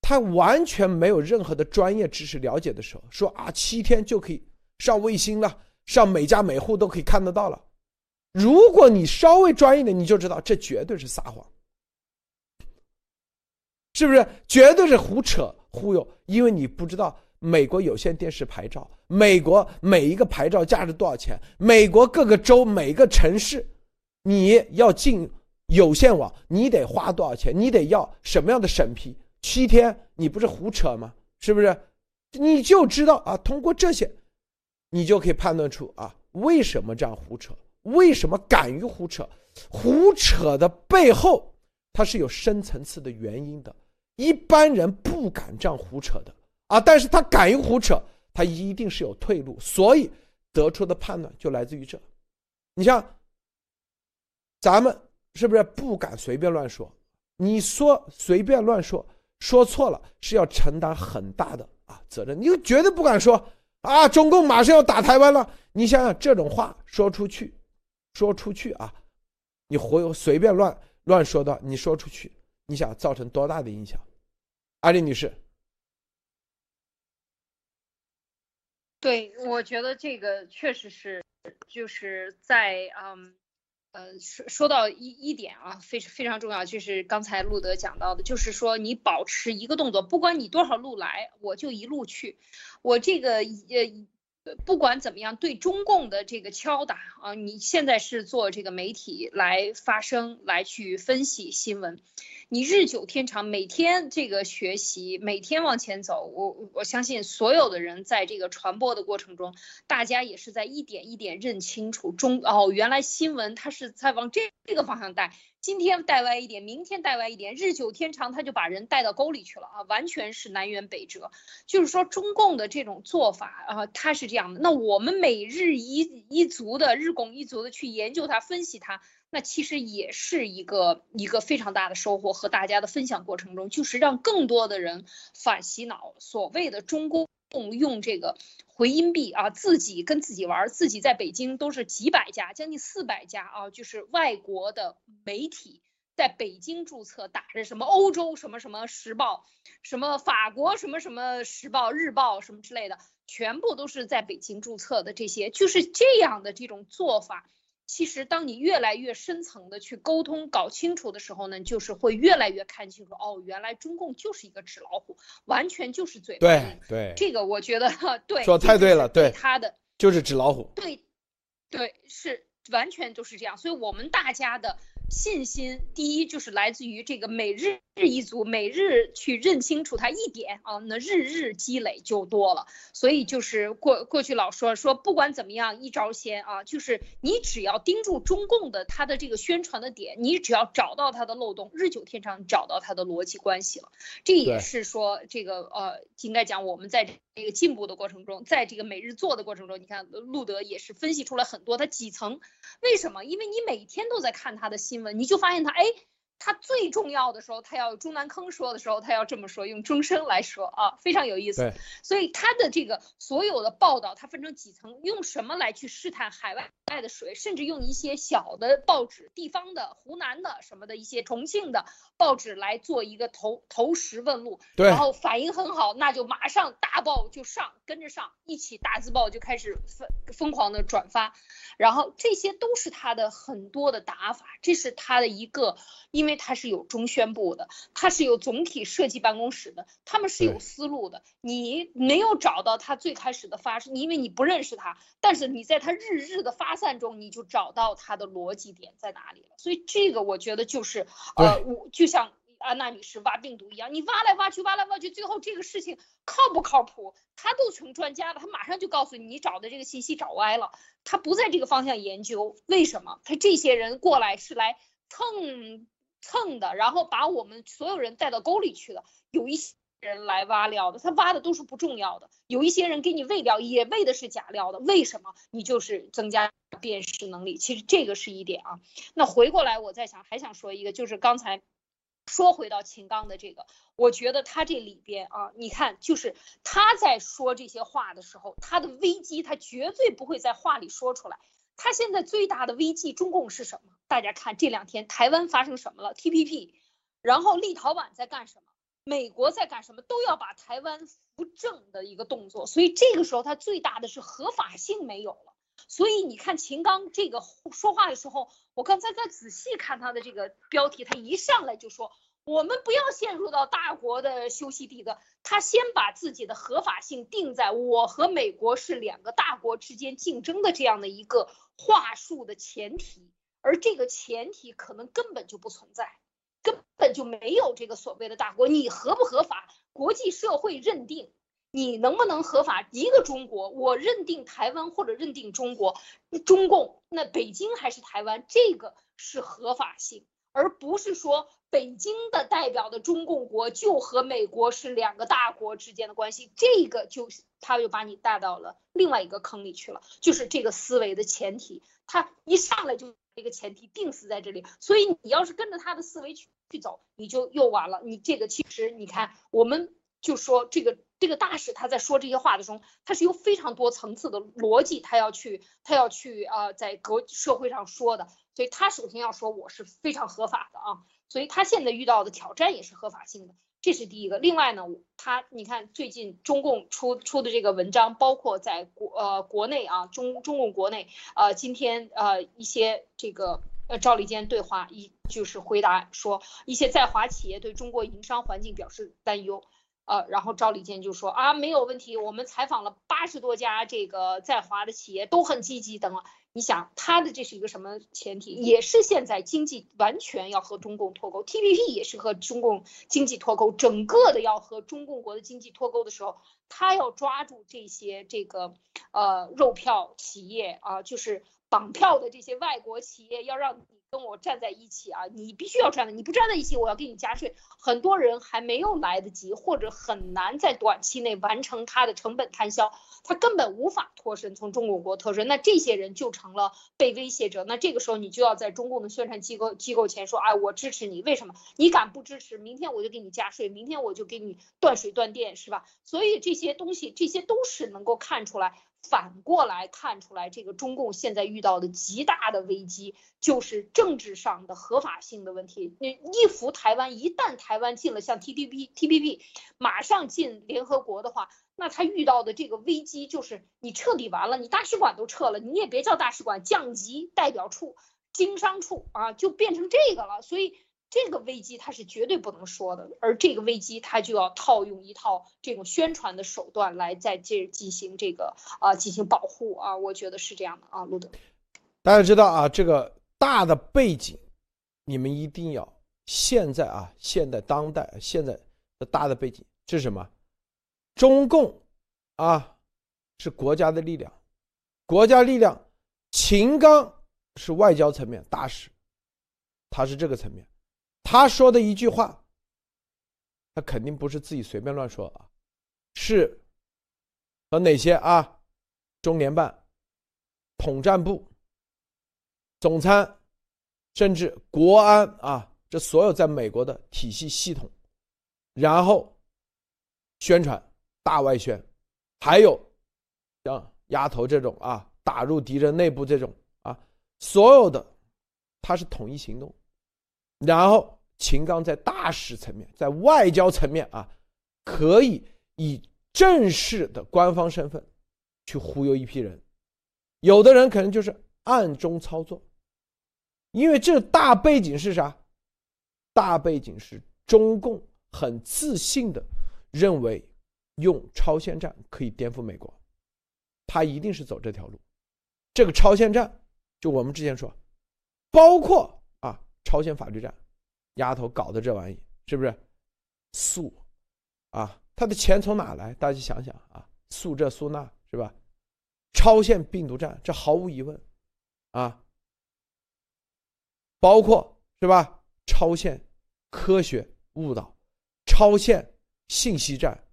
他完全没有任何的专业知识了解的时候，说啊七天就可以上卫星了，上每家每户都可以看得到了。如果你稍微专业点，你就知道这绝对是撒谎，是不是？绝对是胡扯忽悠，因为你不知道美国有线电视牌照，美国每一个牌照价值多少钱，美国各个州每个城市，你要进有线网，你得花多少钱？你得要什么样的审批？七天，你不是胡扯吗？是不是？你就知道啊，通过这些，你就可以判断出啊，为什么这样胡扯。为什么敢于胡扯？胡扯的背后，它是有深层次的原因的。一般人不敢这样胡扯的啊，但是他敢于胡扯，他一定是有退路，所以得出的判断就来自于这。你像咱们是不是不敢随便乱说？你说随便乱说，说错了是要承担很大的啊责任。你就绝对不敢说啊，中共马上要打台湾了。你想想这种话说出去。说出去啊，你胡随便乱乱说的，你说出去，你想造成多大的影响？阿丽女士，对，我觉得这个确实是，就是在嗯呃说说到一一点啊，非常非常重要，就是刚才路德讲到的，就是说你保持一个动作，不管你多少路来，我就一路去，我这个呃。不管怎么样，对中共的这个敲打啊，你现在是做这个媒体来发声，来去分析新闻，你日久天长，每天这个学习，每天往前走，我我相信所有的人在这个传播的过程中，大家也是在一点一点认清楚中哦，原来新闻它是在往这这个方向带。今天带歪一点，明天带歪一点，日久天长，他就把人带到沟里去了啊！完全是南辕北辙。就是说，中共的这种做法啊，他是这样的。那我们每日一一族的日拱一卒的去研究它、分析它，那其实也是一个一个非常大的收获。和大家的分享过程中，就是让更多的人反洗脑。所谓的中共用这个。回音壁啊，自己跟自己玩，自己在北京都是几百家，将近四百家啊，就是外国的媒体在北京注册，打着什么欧洲什么什么时报，什么法国什么什么时报、日报什么之类的，全部都是在北京注册的，这些就是这样的这种做法。其实，当你越来越深层的去沟通、搞清楚的时候呢，就是会越来越看清楚。哦，原来中共就是一个纸老虎，完全就是嘴。对对，这个我觉得对，说太对了，对他的就是纸老虎。对，对，是完全就是这样。所以我们大家的信心，第一就是来自于这个每日一族，每日去认清楚它一点啊，那日日积累就多了。所以就是过过去老说说，不管怎么样一招鲜啊，就是你只要盯住中共的它的这个宣传的点，你只要找到它的漏洞，日久天长找到它的逻辑关系了。这也是说这个呃，应该讲我们在这个进步的过程中，在这个每日做的过程中，你看路德也是分析出了很多他几层。为什么？因为你每天都在看他的新闻，你就发现他，哎，他最重要的时候，他要中南坑说的时候，他要这么说，用钟声来说啊，非常有意思。所以他的这个所有的报道，它分成几层，用什么来去试探海外的水，甚至用一些小的报纸、地方的、湖南的什么的一些重庆的报纸来做一个投投石问路，然后反应很好，那就马上大报就上，跟着上，一起大字报就开始疯疯狂的转发。然后这些都是他的很多的打法，这是他的一个，因为他是有中宣部的，它是有总体设计办公室的，他们是有思路的。你没有找到他最开始的发，因为你不认识他，但是你在他日日的发散中，你就找到他的逻辑点在哪里了。所以这个我觉得就是，呃，我就像。安娜女士挖病毒一样，你挖来挖去，挖来挖去，最后这个事情靠不靠谱？他都成专家了，他马上就告诉你，你找的这个信息找歪了。他不在这个方向研究，为什么？他这些人过来是来蹭蹭的，然后把我们所有人带到沟里去的。有一些人来挖料的，他挖的都是不重要的。有一些人给你喂料，也喂的是假料的。为什么？你就是增加辨识能力。其实这个是一点啊。那回过来，我在想，还想说一个，就是刚才。说回到秦刚的这个，我觉得他这里边啊，你看，就是他在说这些话的时候，他的危机他绝对不会在话里说出来。他现在最大的危机，中共是什么？大家看这两天台湾发生什么了？TPP，然后立陶宛在干什么？美国在干什么？都要把台湾扶正的一个动作。所以这个时候他最大的是合法性没有了。所以你看秦刚这个说话的时候，我刚才在仔细看他的这个标题，他一上来就说我们不要陷入到大国的休息地的，他先把自己的合法性定在我和美国是两个大国之间竞争的这样的一个话术的前提，而这个前提可能根本就不存在，根本就没有这个所谓的大国，你合不合法，国际社会认定。你能不能合法一个中国？我认定台湾或者认定中国，中共那北京还是台湾，这个是合法性，而不是说北京的代表的中共国就和美国是两个大国之间的关系，这个就他又把你带到了另外一个坑里去了，就是这个思维的前提，他一上来就一个前提定死在这里，所以你要是跟着他的思维去去走，你就又完了。你这个其实你看，我们就说这个。这个大使他在说这些话的时候，他是有非常多层次的逻辑，他要去，他要去啊，在国社会上说的，所以他首先要说我是非常合法的啊，所以他现在遇到的挑战也是合法性的，这是第一个。另外呢，他你看最近中共出出的这个文章，包括在国呃国内啊，中中共国内呃，今天呃一些这个呃赵立坚对话一就是回答说，一些在华企业对中国营商环境表示担忧。呃，然后赵立坚就说啊，没有问题，我们采访了八十多家这个在华的企业，都很积极等。你想他的这是一个什么前提？也是现在经济完全要和中共脱钩，TPP 也是和中共经济脱钩，整个的要和中共国的经济脱钩的时候，他要抓住这些这个呃肉票企业啊，就是绑票的这些外国企业，要让。跟我站在一起啊！你必须要站在，你不站在一起，我要给你加税。很多人还没有来得及，或者很难在短期内完成他的成本摊销，他根本无法脱身，从中国国脱身。那这些人就成了被威胁者。那这个时候你就要在中共的宣传机构机构前说，哎，我支持你。为什么？你敢不支持？明天我就给你加税，明天我就给你断水断电，是吧？所以这些东西，这些都是能够看出来。反过来看出来，这个中共现在遇到的极大的危机，就是政治上的合法性的问题。你一服台湾，一旦台湾进了像 T T P T P P，马上进联合国的话，那他遇到的这个危机就是你彻底完了，你大使馆都撤了，你也别叫大使馆，降级代表处、经商处啊，就变成这个了。所以。这个危机它是绝对不能说的，而这个危机它就要套用一套这种宣传的手段来在这进行这个啊进行保护啊，我觉得是这样的啊，路德。大家知道啊，这个大的背景你们一定要现在啊，现在当代现在的大的背景是什么？中共啊是国家的力量，国家力量，秦刚是外交层面大使，他是这个层面，他说的一句话，他肯定不是自己随便乱说啊，是和哪些啊？中联办、统战部、总参。甚至国安啊，这所有在美国的体系系统，然后宣传大外宣，还有像丫头这种啊，打入敌人内部这种啊，所有的他是统一行动。然后秦刚在大使层面，在外交层面啊，可以以正式的官方身份去忽悠一批人，有的人可能就是暗中操作。因为这大背景是啥？大背景是中共很自信的认为用超限战可以颠覆美国，他一定是走这条路。这个超限战，就我们之前说，包括朝鲜法律战，丫头搞的这玩意是不是？诉啊，他的钱从哪来？大家想想啊，诉这诉那是吧？超限病毒战，这毫无疑问啊。包括是吧？超限科学误导，超限信息战，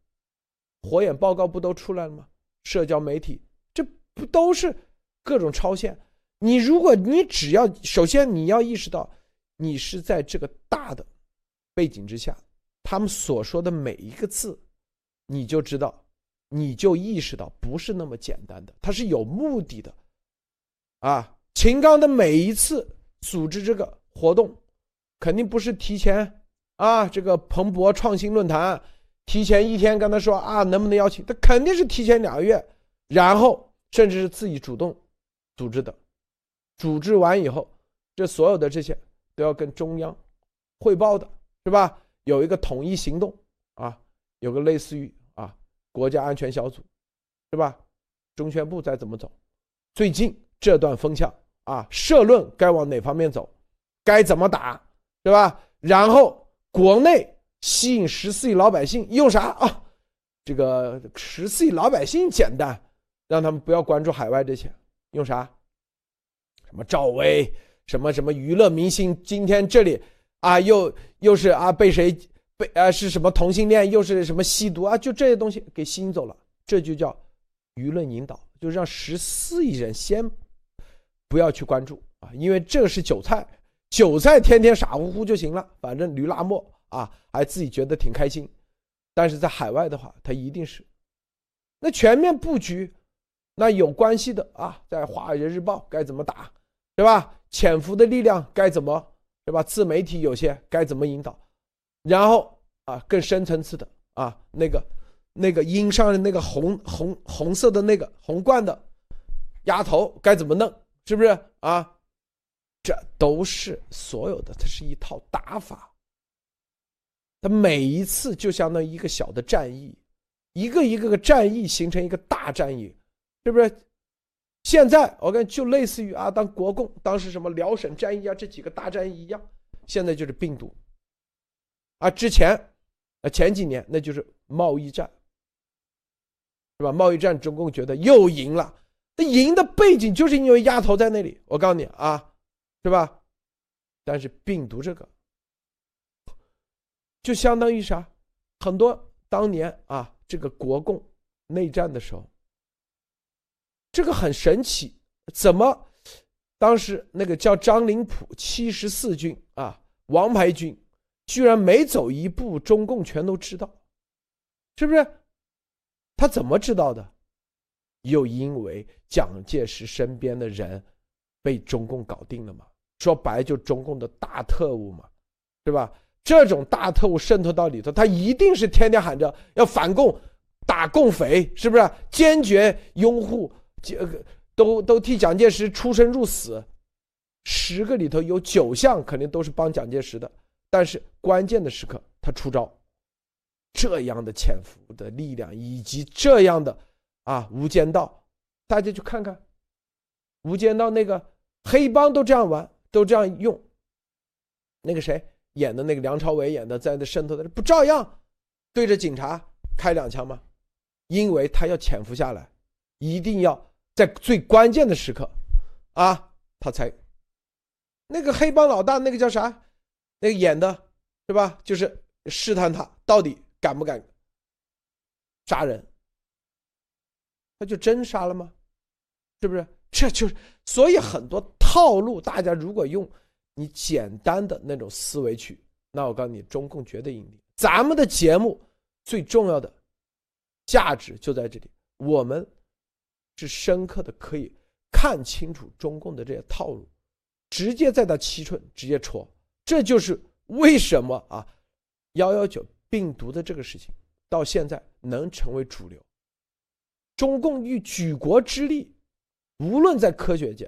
火眼报告不都出来了吗？社交媒体这不都是各种超限？你如果你只要首先你要意识到，你是在这个大的背景之下，他们所说的每一个字，你就知道，你就意识到不是那么简单的，它是有目的的。啊，秦刚的每一次。组织这个活动，肯定不是提前啊。这个彭博创新论坛提前一天跟他说啊，能不能邀请？他肯定是提前两个月，然后甚至是自己主动组织的。组织完以后，这所有的这些都要跟中央汇报的，是吧？有一个统一行动啊，有个类似于啊国家安全小组，是吧？中宣部在怎么走？最近这段风向。啊，社论该往哪方面走，该怎么打，对吧？然后国内吸引十四亿老百姓用啥啊？这个十四亿老百姓简单，让他们不要关注海外这些，用啥？什么赵薇，什么什么娱乐明星，今天这里啊，又又是啊被谁被啊是什么同性恋，又是什么吸毒啊？就这些东西给吸引走了，这就叫舆论引导，就让十四亿人先。不要去关注啊，因为这是韭菜，韭菜天天傻乎乎就行了，反正驴拉磨啊，还自己觉得挺开心。但是在海外的话，他一定是那全面布局，那有关系的啊，在《华尔街日报》该怎么打，对吧？潜伏的力量该怎么，对吧？自媒体有些该怎么引导，然后啊，更深层次的啊，那个那个印上的那个红红红色的那个红冠的丫头该怎么弄？是不是啊？这都是所有的，它是一套打法。它每一次就相当于一个小的战役，一个一个个战役形成一个大战役，是不是？现在我看就类似于啊，当国共当时什么辽沈战役啊，这几个大战役一样，现在就是病毒。啊，之前啊前几年那就是贸易战，是吧？贸易战中共觉得又赢了。那赢的背景就是因为丫头在那里，我告诉你啊，是吧？但是病毒这个，就相当于啥？很多当年啊，这个国共内战的时候，这个很神奇，怎么当时那个叫张灵甫七十四军啊，王牌军，居然每走一步，中共全都知道，是不是？他怎么知道的？又因为蒋介石身边的人被中共搞定了嘛？说白就中共的大特务嘛，是吧？这种大特务渗透到里头，他一定是天天喊着要反共、打共匪，是不是？坚决拥护，这个都都替蒋介石出生入死。十个里头有九项肯定都是帮蒋介石的，但是关键的时刻他出招，这样的潜伏的力量以及这样的。啊，无间道，大家去看看，无间道那个黑帮都这样玩，都这样用，那个谁演的那个梁朝伟演的在那渗透的，不照样对着警察开两枪吗？因为他要潜伏下来，一定要在最关键的时刻，啊，他才那个黑帮老大那个叫啥？那个演的是吧？就是试探他到底敢不敢杀人，他就真杀了吗？是不是？这就是所以很多套路，大家如果用你简单的那种思维去，那我告诉你，中共绝对赢你。咱们的节目最重要的价值就在这里，我们是深刻的可以看清楚中共的这些套路，直接在他七寸直接戳。这就是为什么啊，幺幺九病毒的这个事情到现在能成为主流。中共欲举国之力。无论在科学界、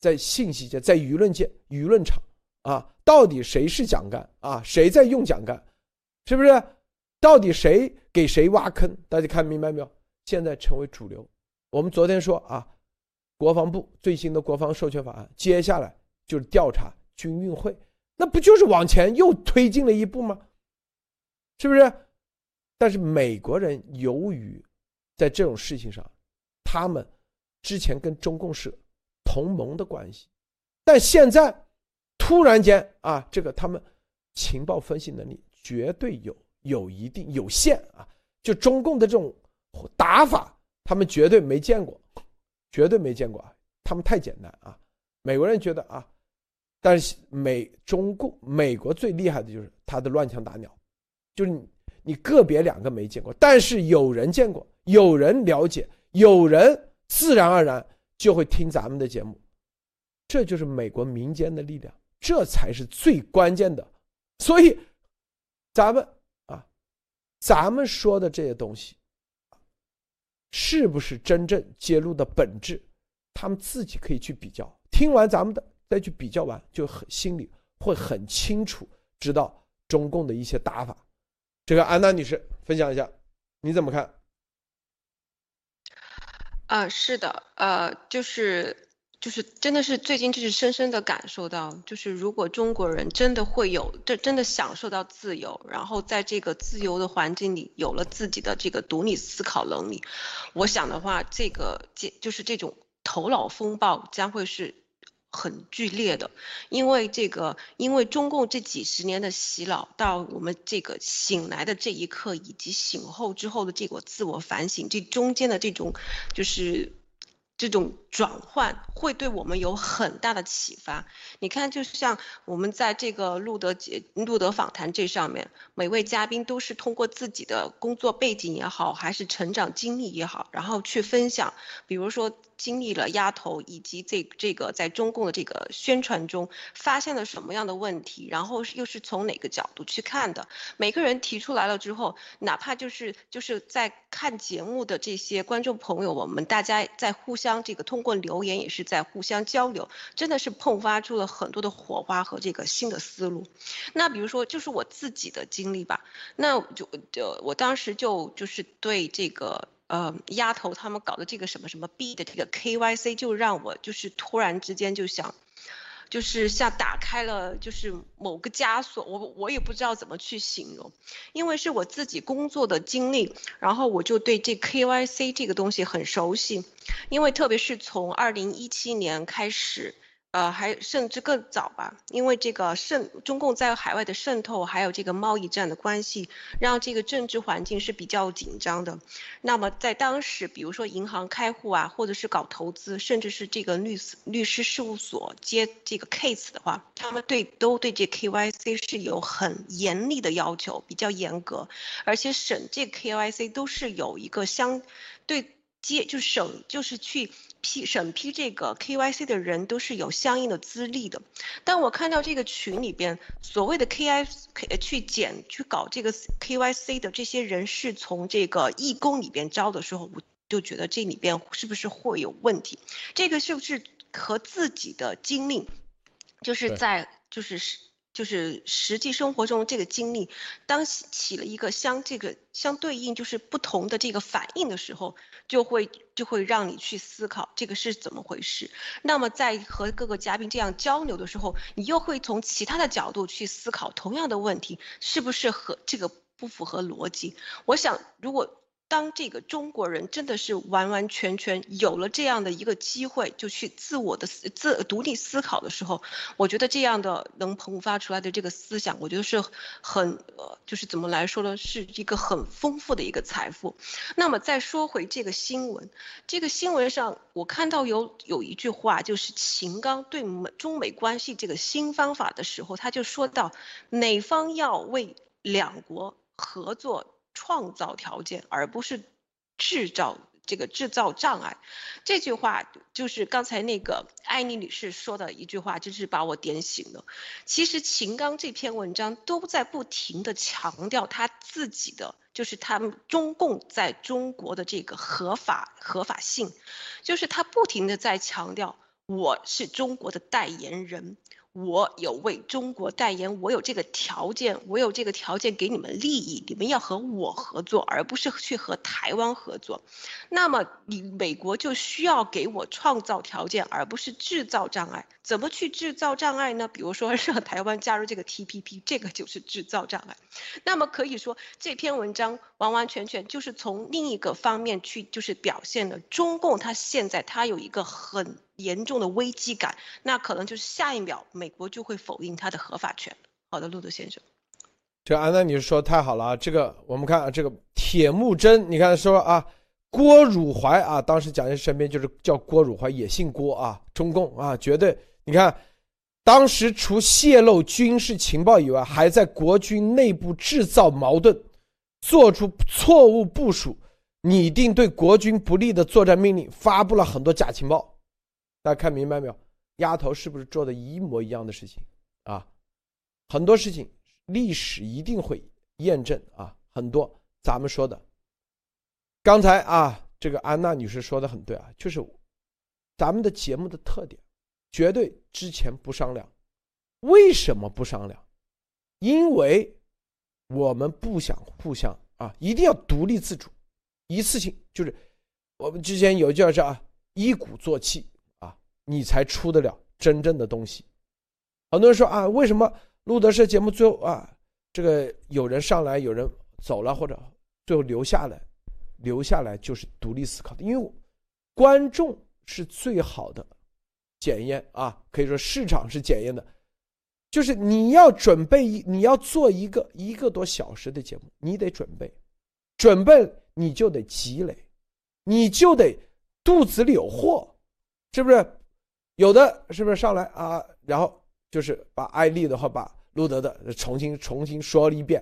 在信息界、在舆论界、舆论场啊，到底谁是蒋干啊？谁在用蒋干？是不是？到底谁给谁挖坑？大家看明白没有？现在成为主流。我们昨天说啊，国防部最新的国防授权法案，接下来就是调查军运会，那不就是往前又推进了一步吗？是不是？但是美国人由于在这种事情上，他们。之前跟中共是同盟的关系，但现在突然间啊，这个他们情报分析能力绝对有有一定有限啊，就中共的这种打法，他们绝对没见过，绝对没见过啊，他们太简单啊，美国人觉得啊，但是美中共美国最厉害的就是他的乱枪打鸟，就是你个别两个没见过，但是有人见过，有人了解，有人。自然而然就会听咱们的节目，这就是美国民间的力量，这才是最关键的。所以，咱们啊，咱们说的这些东西，是不是真正揭露的本质？他们自己可以去比较。听完咱们的，再去比较完，就很心里会很清楚，知道中共的一些打法。这个安娜女士分享一下，你怎么看？啊，是的，呃，就是就是真的是最近就是深深的感受到，就是如果中国人真的会有，这真的享受到自由，然后在这个自由的环境里有了自己的这个独立思考能力，我想的话，这个这就是这种头脑风暴将会是。很剧烈的，因为这个，因为中共这几十年的洗脑，到我们这个醒来的这一刻，以及醒后之后的这个自我反省，这中间的这种，就是。这种转换会对我们有很大的启发。你看，就像我们在这个路德节路德访谈这上面，每位嘉宾都是通过自己的工作背景也好，还是成长经历也好，然后去分享。比如说，经历了丫头以及这这个在中共的这个宣传中发现了什么样的问题，然后又是从哪个角度去看的。每个人提出来了之后，哪怕就是就是在看节目的这些观众朋友，我们大家在互相。这个通过留言也是在互相交流，真的是迸发出了很多的火花和这个新的思路。那比如说，就是我自己的经历吧，那就就我当时就就是对这个呃丫头他们搞的这个什么什么 B 的这个 KYC，就让我就是突然之间就想。就是像打开了，就是某个枷锁，我我也不知道怎么去形容，因为是我自己工作的经历，然后我就对这 KYC 这个东西很熟悉，因为特别是从二零一七年开始。呃，还甚至更早吧，因为这个渗中共在海外的渗透，还有这个贸易战的关系，让这个政治环境是比较紧张的。那么在当时，比如说银行开户啊，或者是搞投资，甚至是这个律师律师事务所接这个 case 的话，他们对都对这 KYC 是有很严厉的要求，比较严格，而且审这 KYC 都是有一个相对。接就审就是去批审批这个 KYC 的人都是有相应的资历的，但我看到这个群里边所谓的 KI 去检去搞这个 KYC 的这些人是从这个义工里边招的时候，我就觉得这里边是不是会有问题？这个是不是和自己的经历，就是在就是是就是实际生活中这个经历，当起了一个相这个相对应就是不同的这个反应的时候，就会就会让你去思考这个是怎么回事。那么在和各个嘉宾这样交流的时候，你又会从其他的角度去思考同样的问题，是不是和这个不符合逻辑？我想如果。当这个中国人真的是完完全全有了这样的一个机会，就去自我的思自独立思考的时候，我觉得这样的能迸发出来的这个思想，我觉得是很呃，就是怎么来说呢，是一个很丰富的一个财富。那么再说回这个新闻，这个新闻上我看到有有一句话，就是秦刚对美中美关系这个新方法的时候，他就说到，哪方要为两国合作。创造条件，而不是制造这个制造障碍。这句话就是刚才那个艾妮女士说的一句话，就是把我点醒了。其实秦刚这篇文章都在不停的强调他自己的，就是他们中共在中国的这个合法合法性，就是他不停的在强调我是中国的代言人。我有为中国代言，我有这个条件，我有这个条件给你们利益，你们要和我合作，而不是去和台湾合作。那么你美国就需要给我创造条件，而不是制造障碍。怎么去制造障碍呢？比如说让台湾加入这个 TPP，这个就是制造障碍。那么可以说这篇文章完完全全就是从另一个方面去，就是表现了中共它现在它有一个很。严重的危机感，那可能就是下一秒美国就会否定他的合法权。好的，路德先生，这安娜女士说太好了啊！这个我们看啊，这个铁木真，你看说啊，郭汝怀啊，当时蒋介石身边就是叫郭汝怀，也姓郭啊，中共啊，绝对你看，当时除泄露军事情报以外，还在国军内部制造矛盾，做出错误部署，拟定对国军不利的作战命令，发布了很多假情报。大家看明白没有？丫头是不是做的一模一样的事情啊？很多事情历史一定会验证啊。很多咱们说的，刚才啊，这个安娜女士说的很对啊，就是咱们的节目的特点，绝对之前不商量。为什么不商量？因为我们不想互相啊，一定要独立自主，一次性就是我们之前有叫啊一鼓作气。啊你才出得了真正的东西。很多人说啊，为什么路德社节目最后啊，这个有人上来，有人走了，或者最后留下来，留下来就是独立思考的。因为观众是最好的检验啊，可以说市场是检验的。就是你要准备一，你要做一个一个多小时的节目，你得准备，准备你就得积累，你就得肚子里有货，是不是？有的是不是上来啊？然后就是把艾丽的话，把路德的重新重新说了一遍，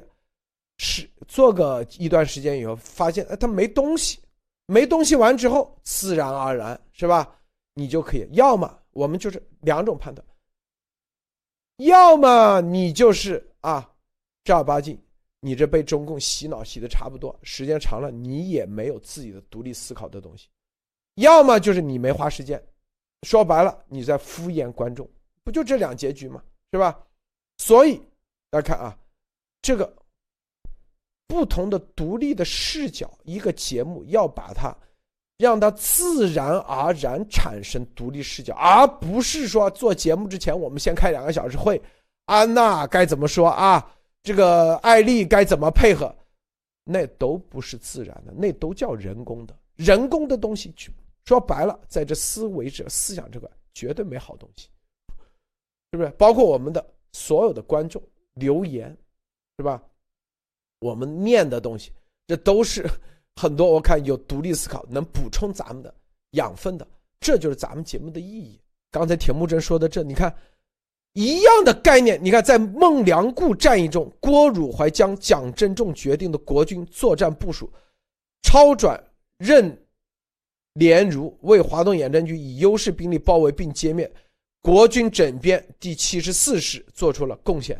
是做个一段时间以后，发现哎他没东西，没东西完之后，自然而然是吧？你就可以，要么我们就是两种判断，要么你就是啊正儿八经，你这被中共洗脑洗的差不多，时间长了你也没有自己的独立思考的东西，要么就是你没花时间。说白了，你在敷衍观众，不就这两结局吗？是吧？所以大家看啊，这个不同的独立的视角，一个节目要把它让它自然而然产生独立视角，而不是说做节目之前我们先开两个小时会，安娜该怎么说啊？这个艾丽该怎么配合？那都不是自然的，那都叫人工的，人工的东西。说白了，在这思维者思想这块，绝对没好东西，是不是？包括我们的所有的观众留言，是吧？我们念的东西，这都是很多我看有独立思考，能补充咱们的养分的，这就是咱们节目的意义。刚才铁木真说的这，你看一样的概念，你看在孟良崮战役中，郭汝怀将蒋珍重决定的国军作战部署，超转任。连如为华东远征军以优势兵力包围并歼灭国军整编第七十四师做出了贡献。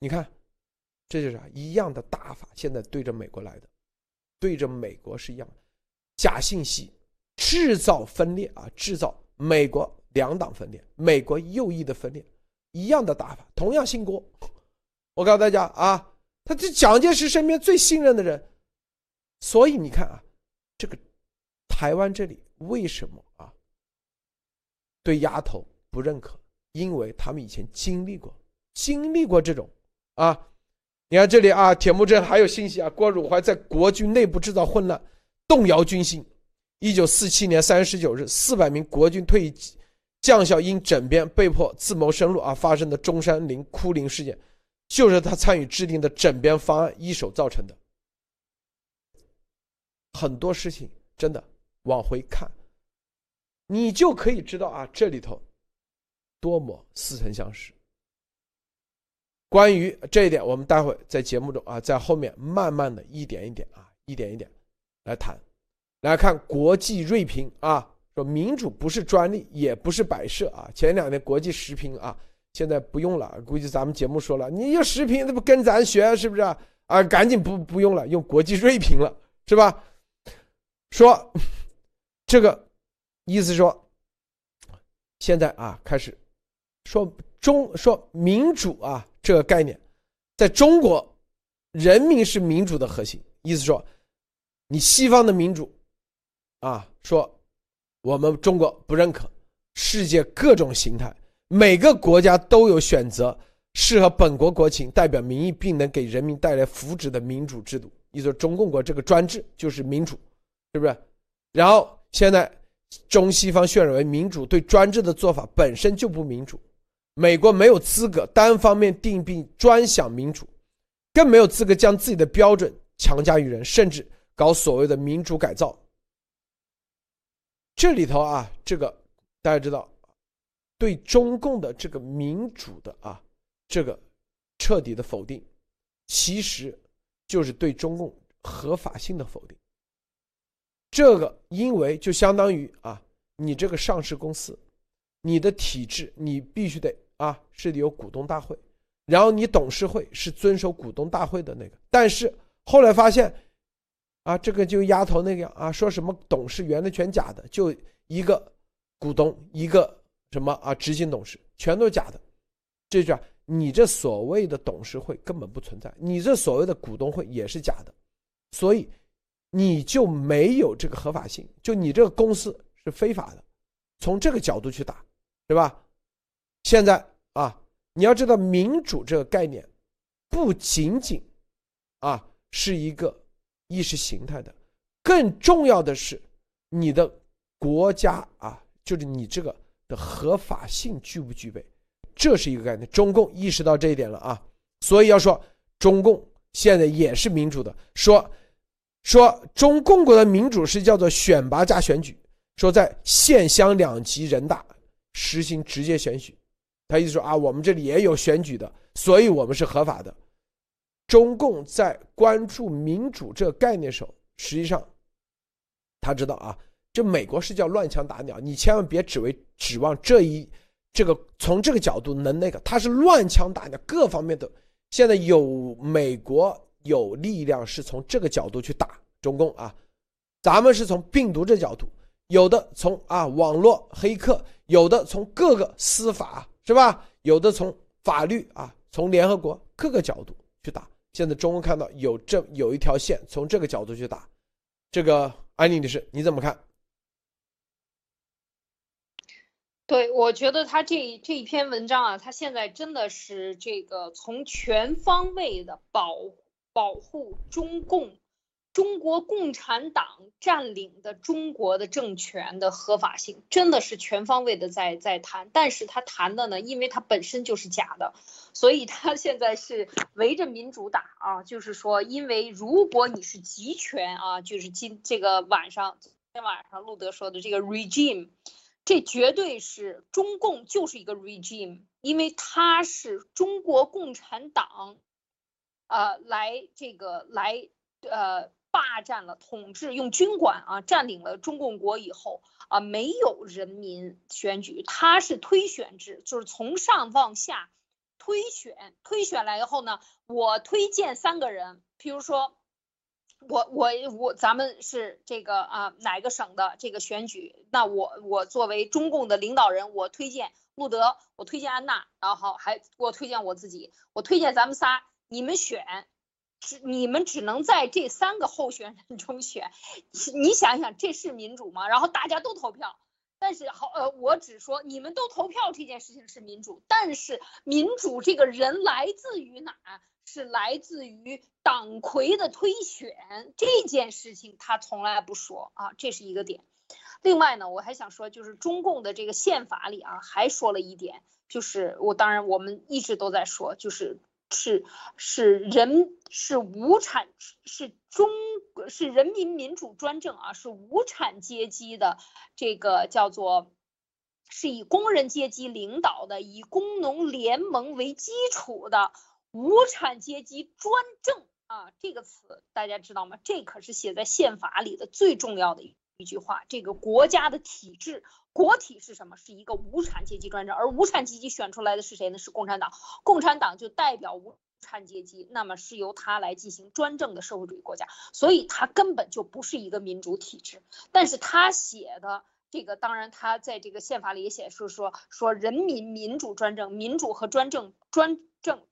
你看，这就是一样的打法。现在对着美国来的，对着美国是一样，假信息制造分裂啊，制造美国两党分裂，美国右翼的分裂，一样的打法，同样姓郭。我告诉大家啊，他这蒋介石身边最信任的人，所以你看啊，这个台湾这里为什么啊对丫头不认可？因为他们以前经历过，经历过这种啊。你看这里啊，铁木真还有信息啊，郭汝怀在国军内部制造混乱，动摇军心。一九四七年三月十九日，四百名国军退役将校因整编被迫自谋生路而发生的中山陵哭灵事件，就是他参与制定的整编方案一手造成的。很多事情真的往回看，你就可以知道啊，这里头多么似曾相识。关于这一点，我们待会在节目中啊，在后面慢慢的一点一点啊，一点一点来谈。来看国际锐评啊，说民主不是专利，也不是摆设啊。前两天国际时评啊，现在不用了，估计咱们节目说了，你要时评，那不跟咱学是不是啊啊？赶紧不不用了，用国际锐评了，是吧？说这个意思说，现在啊开始说中说民主啊这个概念，在中国，人民是民主的核心。意思说，你西方的民主。啊，说我们中国不认可世界各种形态，每个国家都有选择适合本国国情、代表民意并能给人民带来福祉的民主制度。意思说，中共国这个专制就是民主，是不是？然后现在中西方渲染为民主，对专制的做法本身就不民主。美国没有资格单方面定并专享民主，更没有资格将自己的标准强加于人，甚至搞所谓的民主改造。这里头啊，这个大家知道，对中共的这个民主的啊，这个彻底的否定，其实就是对中共合法性的否定。这个因为就相当于啊，你这个上市公司，你的体制你必须得啊是有股东大会，然后你董事会是遵守股东大会的那个，但是后来发现。啊，这个就丫头那个啊，说什么董事员的全假的，就一个股东，一个什么啊，执行董事全都是假的，这叫你这所谓的董事会根本不存在，你这所谓的股东会也是假的，所以你就没有这个合法性，就你这个公司是非法的，从这个角度去打，对吧？现在啊，你要知道民主这个概念，不仅仅啊是一个。意识形态的，更重要的是，你的国家啊，就是你这个的合法性具不具备，这是一个概念。中共意识到这一点了啊，所以要说中共现在也是民主的，说说中共国的民主是叫做选拔加选举，说在县乡两级人大实行直接选举，他意思说啊，我们这里也有选举的，所以我们是合法的。中共在关注民主这个概念时候，实际上他知道啊，这美国是叫乱枪打鸟，你千万别只为指望这一这个从这个角度能那个，他是乱枪打鸟，各方面的现在有美国有力量是从这个角度去打中共啊，咱们是从病毒这角度，有的从啊网络黑客，有的从各个司法是吧，有的从法律啊，从联合国各个角度去打。现在中国看到有这有一条线，从这个角度去打，这个安妮女士你怎么看？对，我觉得他这这一篇文章啊，他现在真的是这个从全方位的保保护中共。中国共产党占领的中国的政权的合法性，真的是全方位的在在谈，但是他谈的呢，因为它本身就是假的，所以他现在是围着民主打啊，就是说，因为如果你是集权啊，就是今这个晚上今天晚上路德说的这个 regime，这绝对是中共就是一个 regime，因为它是中国共产党，呃，来这个来呃。霸占了统治，用军管啊占领了中共国以后啊，没有人民选举，他是推选制，就是从上往下推选，推选来以后呢，我推荐三个人，譬如说，我我我，咱们是这个啊哪个省的这个选举，那我我作为中共的领导人，我推荐路德，我推荐安娜，然后还我推荐我自己，我推荐咱们仨，你们选，只你们只能在这三个候选人中选，你想想这是民主吗？然后大家都投票。但是好，呃，我只说你们都投票这件事情是民主，但是民主这个人来自于哪？是来自于党魁的推选这件事情，他从来不说啊，这是一个点。另外呢，我还想说，就是中共的这个宪法里啊，还说了一点，就是我当然我们一直都在说，就是是是人是无产是中是人民民主专政啊，是无产阶级的这个叫做是以工人阶级领导的，以工农联盟为基础的。无产阶级专政啊，这个词大家知道吗？这可是写在宪法里的最重要的一一句话。这个国家的体制，国体是什么？是一个无产阶级专政，而无产阶级选出来的是谁呢？是共产党。共产党就代表无产阶级，那么是由他来进行专政的社会主义国家，所以它根本就不是一个民主体制。但是他写的这个，当然他在这个宪法里也写说说说人民民主专政，民主和专政专政。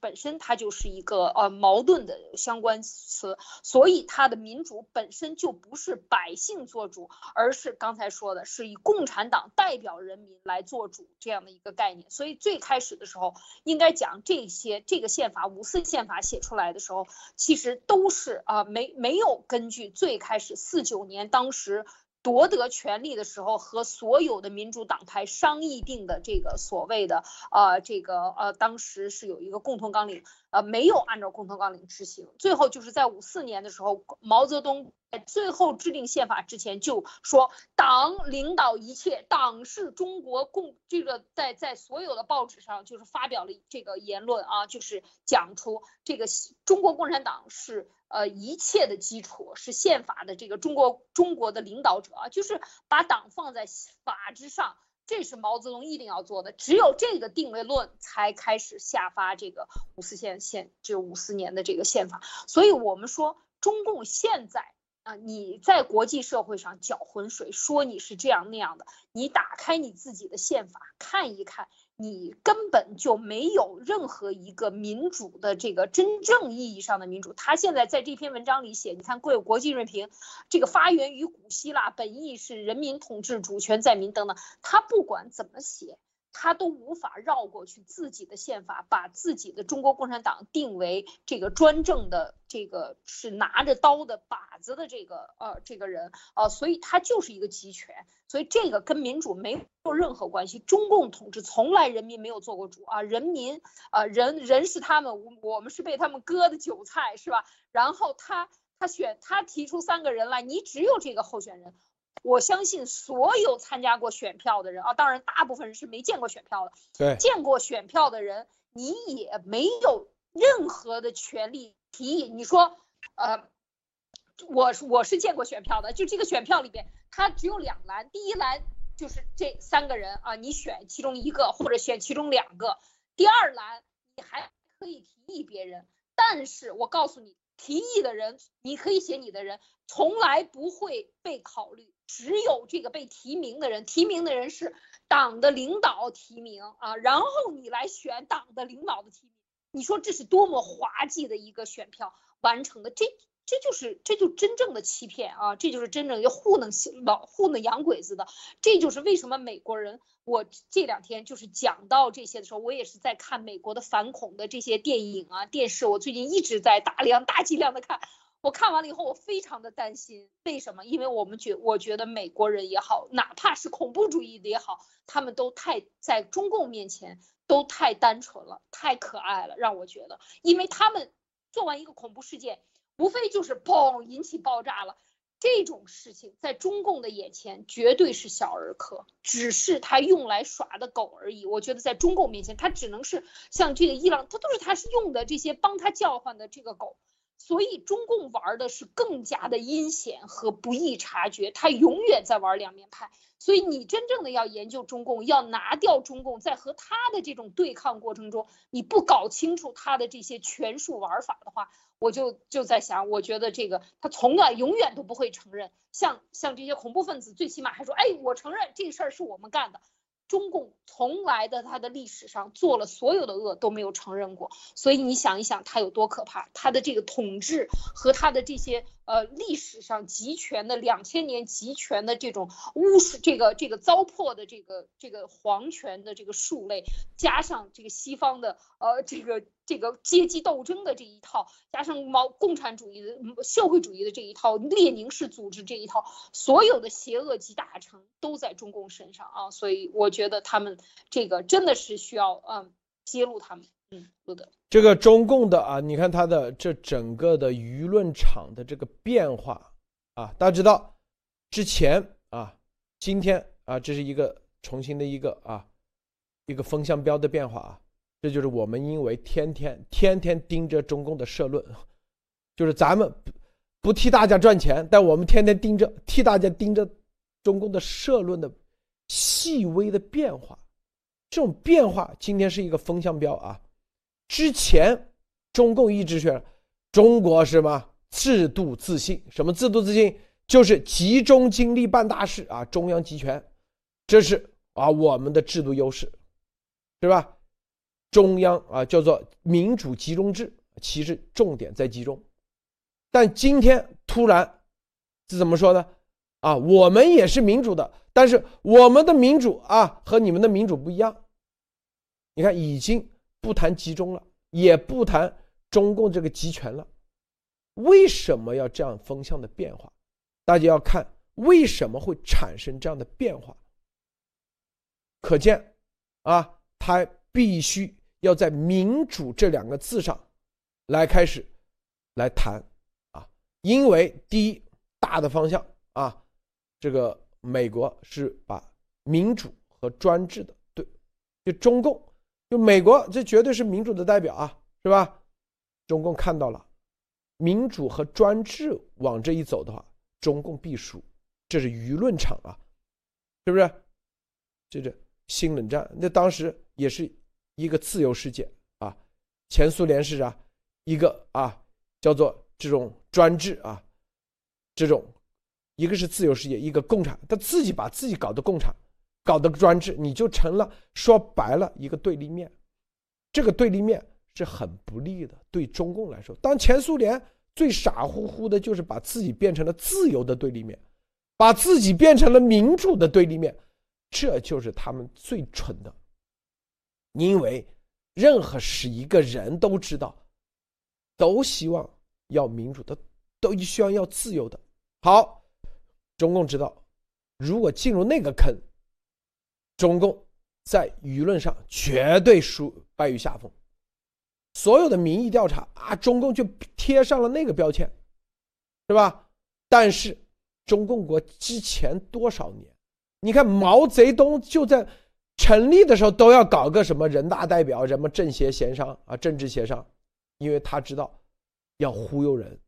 本身它就是一个呃矛盾的相关词，所以它的民主本身就不是百姓做主，而是刚才说的是以共产党代表人民来做主这样的一个概念。所以最开始的时候应该讲这些，这个宪法五四宪法写出来的时候，其实都是啊没没有根据最开始四九年当时。夺得权力的时候，和所有的民主党派商议定的这个所谓的呃这个呃，当时是有一个共同纲领，呃，没有按照共同纲领执行。最后就是在五四年的时候，毛泽东在最后制定宪法之前就说，党领导一切，党是中国共这个在在所有的报纸上就是发表了这个言论啊，就是讲出这个中国共产党是。呃，一切的基础是宪法的这个中国中国的领导者啊，就是把党放在法之上，这是毛泽东一定要做的。只有这个定位论才开始下发这个五四宪宪，就五四年的这个宪法。所以我们说，中共现在啊，你在国际社会上搅浑水，说你是这样那样的，你打开你自己的宪法看一看。你根本就没有任何一个民主的这个真正意义上的民主。他现在在这篇文章里写，你看国有国际润评，这个发源于古希腊，本意是人民统治，主权在民等等。他不管怎么写。他都无法绕过去自己的宪法，把自己的中国共产党定为这个专政的这个是拿着刀的把子的这个呃这个人呃，所以他就是一个集权，所以这个跟民主没有任何关系。中共统治从来人民没有做过主啊，人民啊人人是他们，我们是被他们割的韭菜是吧？然后他他选他提出三个人来，你只有这个候选人。我相信所有参加过选票的人啊，当然大部分人是没见过选票的。对，见过选票的人，你也没有任何的权利提议。你说，呃，我我是见过选票的，就这个选票里边，它只有两栏，第一栏就是这三个人啊，你选其中一个或者选其中两个，第二栏你还可以提议别人，但是我告诉你，提议的人你可以写你的人，从来不会被考虑。只有这个被提名的人，提名的人是党的领导提名啊，然后你来选党的领导的提名，你说这是多么滑稽的一个选票完成的，这这就是这就真正的欺骗啊，这就是真正要糊弄老糊弄洋鬼子的，这就是为什么美国人，我这两天就是讲到这些的时候，我也是在看美国的反恐的这些电影啊电视，我最近一直在大量大剂量的看。我看完了以后，我非常的担心。为什么？因为我们觉，我觉得美国人也好，哪怕是恐怖主义的也好，他们都太在中共面前都太单纯了，太可爱了，让我觉得，因为他们做完一个恐怖事件，无非就是嘣引起爆炸了，这种事情在中共的眼前绝对是小儿科，只是他用来耍的狗而已。我觉得在中共面前，他只能是像这个伊朗，他都是他是用的这些帮他叫唤的这个狗。所以中共玩的是更加的阴险和不易察觉，他永远在玩两面派。所以你真正的要研究中共，要拿掉中共，在和他的这种对抗过程中，你不搞清楚他的这些权术玩法的话，我就就在想，我觉得这个他从来永远都不会承认。像像这些恐怖分子，最起码还说，哎，我承认这事儿是我们干的。中共从来的他的历史上做了所有的恶都没有承认过，所以你想一想他有多可怕，他的这个统治和他的这些呃历史上集权的两千年集权的这种巫术，这个这个糟粕的这个这个皇权的这个数类，加上这个西方的呃这个这个阶级斗争的这一套，加上毛共产主义的社会主义的这一套，列宁式组织这一套，所有的邪恶集大成都在中共身上啊，所以我觉得他们这个真的是需要嗯揭露他们，嗯，路德。这个中共的啊，你看它的这整个的舆论场的这个变化啊，大家知道之前啊，今天啊，这是一个重新的一个啊一个风向标的变化啊，这就是我们因为天天天天盯着中共的社论，就是咱们不替大家赚钱，但我们天天盯着替大家盯着中共的社论的细微的变化，这种变化今天是一个风向标啊。之前，中共一直说中国什么制度自信，什么制度自信，就是集中精力办大事啊，中央集权，这是啊我们的制度优势，是吧？中央啊叫做民主集中制，其实重点在集中。但今天突然是怎么说呢？啊，我们也是民主的，但是我们的民主啊和你们的民主不一样。你看，已经。不谈集中了，也不谈中共这个集权了，为什么要这样风向的变化？大家要看为什么会产生这样的变化。可见，啊，他必须要在“民主”这两个字上来开始来谈啊，因为第一大的方向啊，这个美国是把民主和专制的对，就中共。就美国，这绝对是民主的代表啊，是吧？中共看到了，民主和专制往这一走的话，中共必输，这是舆论场啊，是不是？这是新冷战，那当时也是一个自由世界啊，前苏联是啊，一个啊叫做这种专制啊，这种一个是自由世界，一个共产，他自己把自己搞得共产。搞的专制，你就成了说白了一个对立面，这个对立面是很不利的，对中共来说。当前苏联最傻乎乎的就是把自己变成了自由的对立面，把自己变成了民主的对立面，这就是他们最蠢的。因为任何是一个人都知道，都希望要民主的，都希望要自由的。好，中共知道，如果进入那个坑。中共在舆论上绝对输败于下风，所有的民意调查啊，中共就贴上了那个标签，是吧？但是中共国之前多少年，你看毛泽东就在成立的时候都要搞个什么人大代表，什么政协协商啊，政治协商，因为他知道要忽悠人，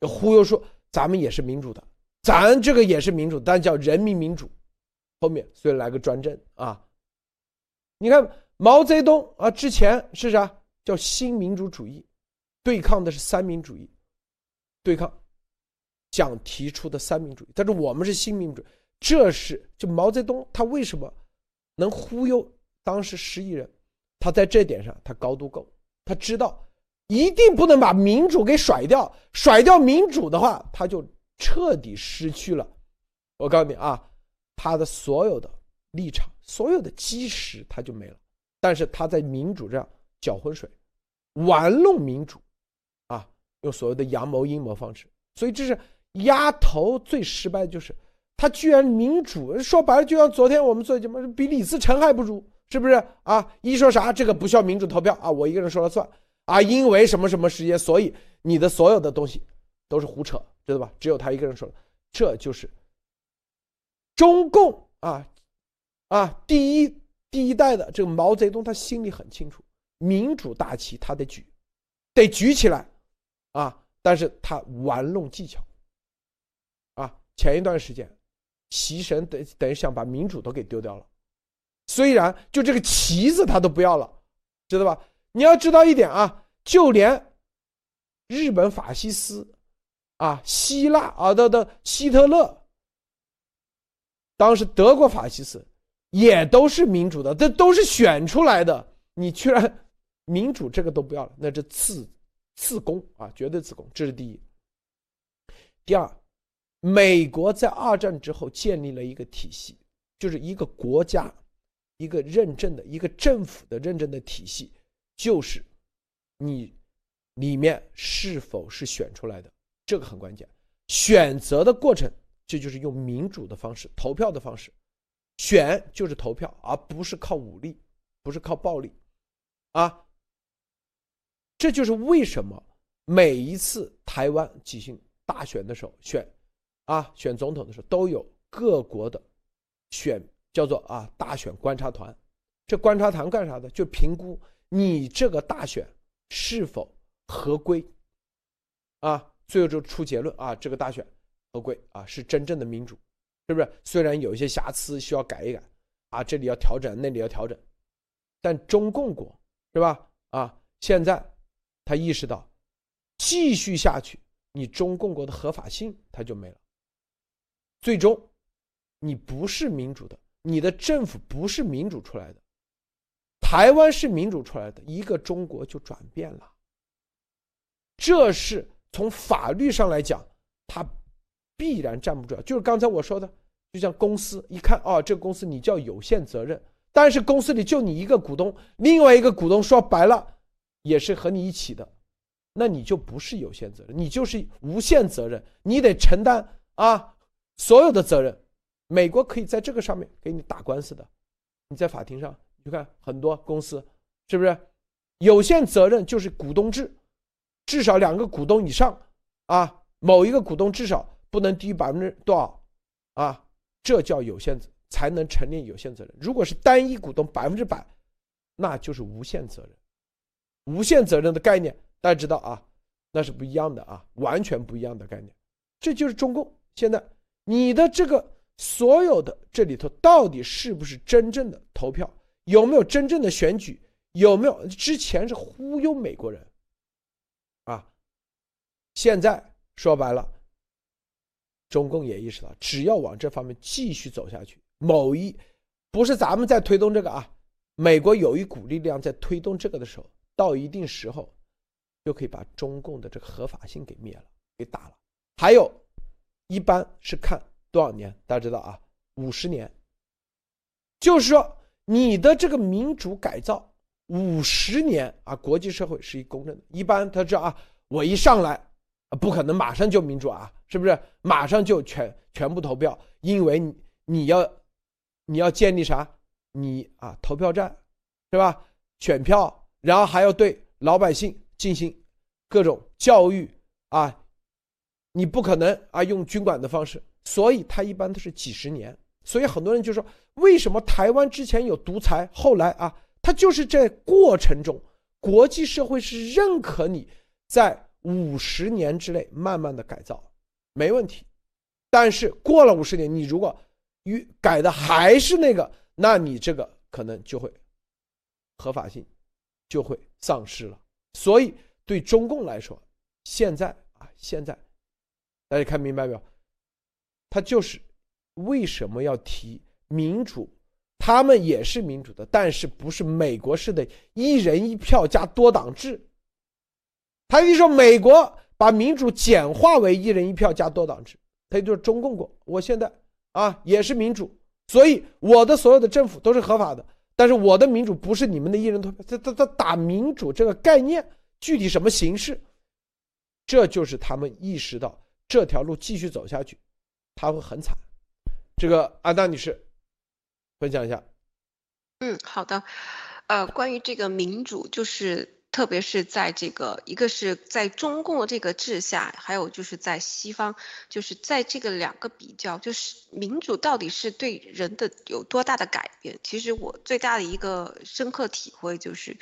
要忽悠说咱们也是民主的，咱这个也是民主，但叫人民民主。后面所以来个专政啊！你看毛泽东啊，之前是啥叫新民主主义，对抗的是三民主义，对抗讲提出的三民主义。但是我们是新民主，这是就毛泽东他为什么能忽悠当时十亿人？他在这点上他高度够，他知道一定不能把民主给甩掉，甩掉民主的话，他就彻底失去了。我告诉你啊。他的所有的立场，所有的基石，他就没了。但是他在民主上搅浑水，玩弄民主，啊，用所谓的阳谋阴谋方式。所以这是压头最失败的就是他居然民主，说白了就像昨天我们做节目，比李自成还不如，是不是啊？一说啥这个不需要民主投票啊，我一个人说了算啊，因为什么什么时间，所以你的所有的东西都是胡扯，知道吧？只有他一个人说了，这就是。中共啊，啊，第一第一代的这个毛泽东，他心里很清楚，民主大旗他得举，得举起来，啊，但是他玩弄技巧，啊，前一段时间，习神等等于想把民主都给丢掉了，虽然就这个旗子他都不要了，知道吧？你要知道一点啊，就连日本法西斯，啊，希腊啊的的希特勒。当时德国法西斯也都是民主的，这都是选出来的。你居然民主这个都不要了，那这次次公啊，绝对次公，这是第一。第二，美国在二战之后建立了一个体系，就是一个国家一个认证的一个政府的认证的体系，就是你里面是否是选出来的，这个很关键。选择的过程，这就是用民主的方式投票的方式，选就是投票，而不是靠武力，不是靠暴力，啊，这就是为什么每一次台湾举行。大选的时候选，啊，选总统的时候都有各国的选叫做啊大选观察团，这观察团干啥的？就评估你这个大选是否合规，啊，最后就出结论啊，这个大选合规啊，是真正的民主，是不是？虽然有一些瑕疵需要改一改，啊，这里要调整，那里要调整，但中共国是吧？啊，现在他意识到继续下去。你中共国的合法性它就没了，最终，你不是民主的，你的政府不是民主出来的，台湾是民主出来的，一个中国就转变了。这是从法律上来讲，它必然站不住。就是刚才我说的，就像公司一看啊，这个公司你叫有限责任，但是公司里就你一个股东，另外一个股东说白了，也是和你一起的。那你就不是有限责任，你就是无限责任，你得承担啊所有的责任。美国可以在这个上面给你打官司的，你在法庭上，你看很多公司是不是有限责任就是股东制，至少两个股东以上啊，某一个股东至少不能低于百分之多少啊，这叫有限责才能成立有限责任。如果是单一股东百分之百，那就是无限责任。无限责任的概念。大家知道啊，那是不一样的啊，完全不一样的概念。这就是中共现在你的这个所有的这里头到底是不是真正的投票，有没有真正的选举，有没有之前是忽悠美国人啊？现在说白了，中共也意识到，只要往这方面继续走下去，某一不是咱们在推动这个啊，美国有一股力量在推动这个的时候，到一定时候。就可以把中共的这个合法性给灭了，给打了。还有，一般是看多少年？大家知道啊，五十年。就是说，你的这个民主改造五十年啊，国际社会是一公认的。一般他知道啊，我一上来，不可能马上就民主啊，是不是？马上就全全部投票，因为你你要你要建立啥？你啊，投票站是吧？选票，然后还要对老百姓。进行各种教育啊，你不可能啊用军管的方式，所以他一般都是几十年。所以很多人就说，为什么台湾之前有独裁，后来啊，他就是在过程中，国际社会是认可你在五十年之内慢慢的改造，没问题。但是过了五十年，你如果与改的还是那个，那你这个可能就会合法性就会丧失了。所以，对中共来说，现在啊，现在大家看明白没有？他就是为什么要提民主？他们也是民主的，但是不是美国式的一人一票加多党制。他一说美国把民主简化为一人一票加多党制，他就是中共国。我现在啊也是民主，所以我的所有的政府都是合法的。但是我的民主不是你们的一人投票，他他他打民主这个概念具体什么形式？这就是他们意识到这条路继续走下去，他会很惨。这个安娜女士分享一下。嗯，好的。呃，关于这个民主，就是。特别是在这个，一个是在中共的这个治下，还有就是在西方，就是在这个两个比较，就是民主到底是对人的有多大的改变？其实我最大的一个深刻体会就是，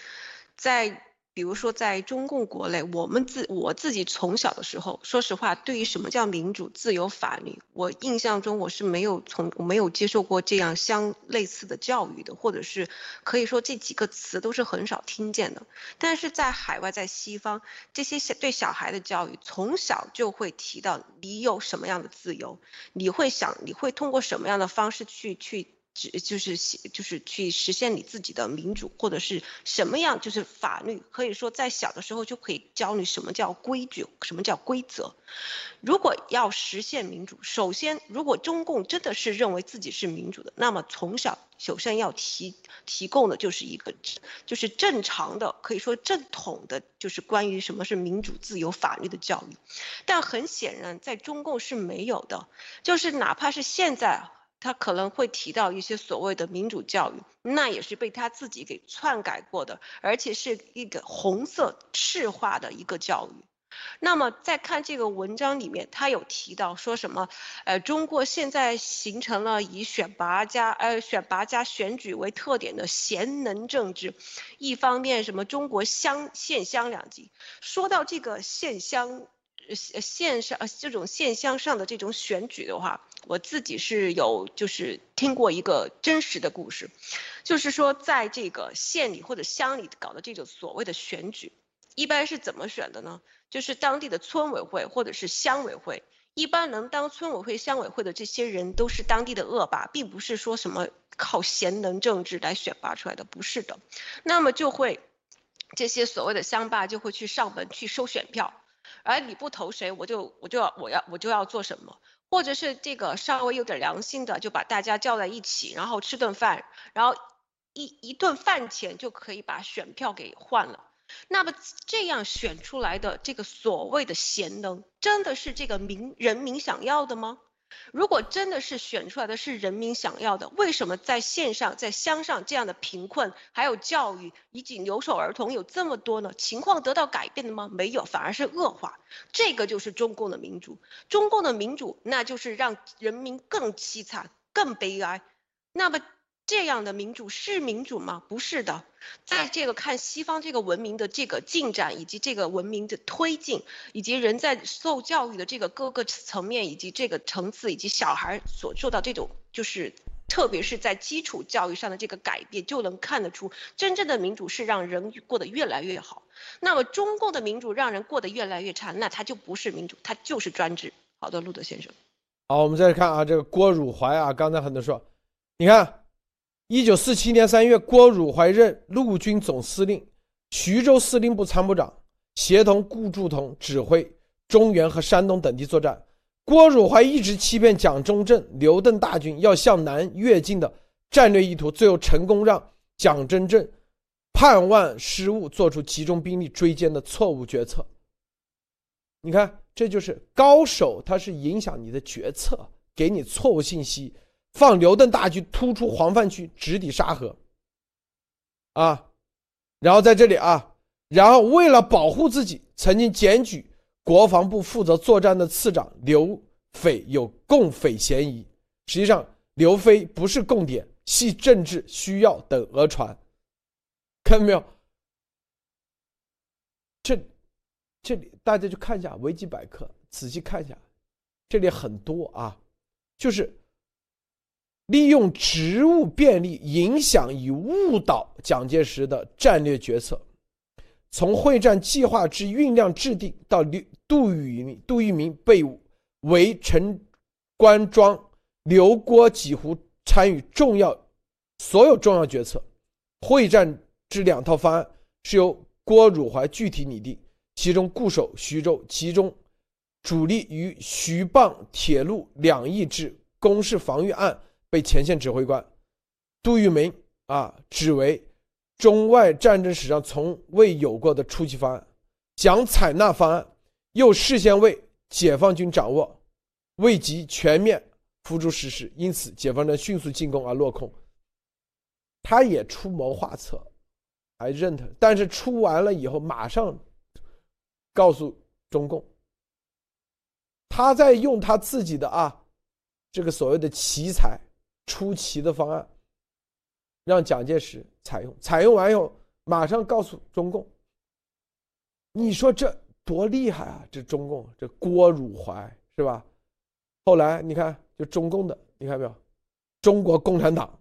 在。比如说，在中共国内，我们自我自己从小的时候，说实话，对于什么叫民主、自由、法律，我印象中我是没有从没有接受过这样相类似的教育的，或者是可以说这几个词都是很少听见的。但是在海外，在西方，这些小对小孩的教育，从小就会提到你有什么样的自由，你会想你会通过什么样的方式去去。只就是就是去实现你自己的民主，或者是什么样，就是法律可以说在小的时候就可以教你什么叫规矩，什么叫规则。如果要实现民主，首先，如果中共真的是认为自己是民主的，那么从小首先要提提供的就是一个就是正常的，可以说正统的，就是关于什么是民主、自由、法律的教育。但很显然，在中共是没有的，就是哪怕是现在。他可能会提到一些所谓的民主教育，那也是被他自己给篡改过的，而且是一个红色赤化的一个教育。那么再看这个文章里面，他有提到说什么？呃，中国现在形成了以选拔加呃选拔加选举为特点的贤能政治。一方面，什么中国乡县乡两级。说到这个县乡。线上呃这种线乡上的这种选举的话，我自己是有就是听过一个真实的故事，就是说在这个县里或者乡里搞的这种所谓的选举，一般是怎么选的呢？就是当地的村委会或者是乡委会，一般能当村委会、乡委会的这些人都是当地的恶霸，并不是说什么靠贤能政治来选拔出来的，不是的。那么就会这些所谓的乡霸就会去上门去收选票。而你不投谁，我就我就要我要我就要做什么，或者是这个稍微有点良心的，就把大家叫在一起，然后吃顿饭，然后一一顿饭钱就可以把选票给换了。那么这样选出来的这个所谓的贤能，真的是这个民人民想要的吗？如果真的是选出来的是人民想要的，为什么在线上、在乡上这样的贫困、还有教育以及留守儿童有这么多呢？情况得到改变了吗？没有，反而是恶化。这个就是中共的民主。中共的民主，那就是让人民更凄惨、更悲哀。那么。这样的民主是民主吗？不是的，在这个看西方这个文明的这个进展，以及这个文明的推进，以及人在受教育的这个各个层面，以及这个层次，以及小孩所受到这种，就是特别是在基础教育上的这个改变，就能看得出，真正的民主是让人过得越来越好。那么中共的民主让人过得越来越差，那它就不是民主，它就是专制。好的，路德先生。好，我们再看啊，这个郭汝怀啊，刚才很多说，你看。一九四七年三月，郭汝怀任陆军总司令、徐州司令部参谋长，协同顾祝同指挥中原和山东等地作战。郭汝怀一直欺骗蒋中正、刘邓大军要向南越境的战略意图，最后成功让蒋中正判断失误，做出集中兵力追歼的错误决策。你看，这就是高手，他是影响你的决策，给你错误信息。放刘邓大军突出黄泛区，直抵沙河。啊，然后在这里啊，然后为了保护自己，曾经检举国防部负责作战的次长刘斐有共匪嫌疑。实际上，刘飞不是共谍，系政治需要等讹传。看到没有？这这里大家去看一下维基百科，仔细看一下，这里很多啊，就是。利用职务便利影响与误导蒋介石的战略决策，从会战计划之酝酿制定到刘杜聿杜聿明被围陈官庄，刘郭几乎参与重要所有重要决策。会战之两套方案是由郭汝怀具体拟定，其中固守徐州，其中主力于徐蚌铁路两翼之攻势防御案。被前线指挥官杜聿明啊指为中外战争史上从未有过的出奇方案，想采纳方案又事先为解放军掌握，未及全面付诸实施，因此解放军迅速进攻而落空。他也出谋划策，还认他，但是出完了以后马上告诉中共，他在用他自己的啊这个所谓的奇才。出奇的方案，让蒋介石采用，采用完以后，马上告诉中共。你说这多厉害啊！这中共这郭汝怀是吧？后来你看，就中共的，你看没有？中国共产党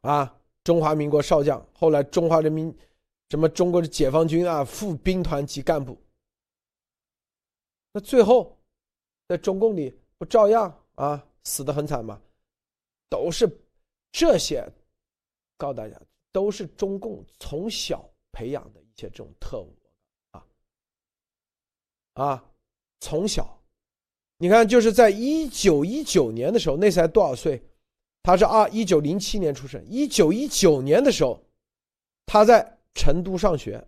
啊，中华民国少将，后来中华人民什么中国的解放军啊副兵团级干部，那最后在中共里不照样啊死的很惨吗？都是这些，告诉大家，都是中共从小培养的一些这种特务啊啊，从小，你看，就是在一九一九年的时候，那才多少岁？他是二一九零七年出生，一九一九年的时候，他在成都上学，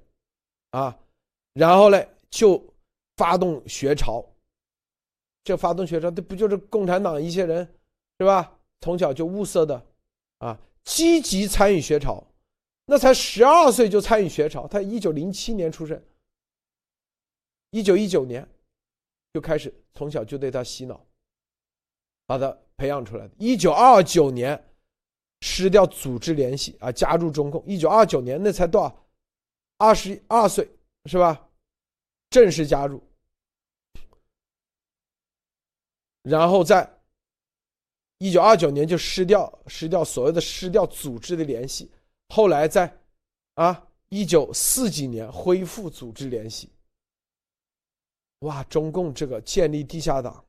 啊，然后呢就发动学潮。这发动学潮，这不就是共产党一些人，是吧？从小就物色的，啊，积极参与学潮，那才十二岁就参与学潮。他一九零七年出生，一九一九年就开始从小就对他洗脑，把他培养出来的。一九二九年失掉组织联系啊，加入中共。一九二九年那才多少？二十二岁是吧？正式加入。然后在一九二九年就失掉失掉所谓的失掉组织的联系，后来在啊一九四几年恢复组织联系。哇，中共这个建立地下党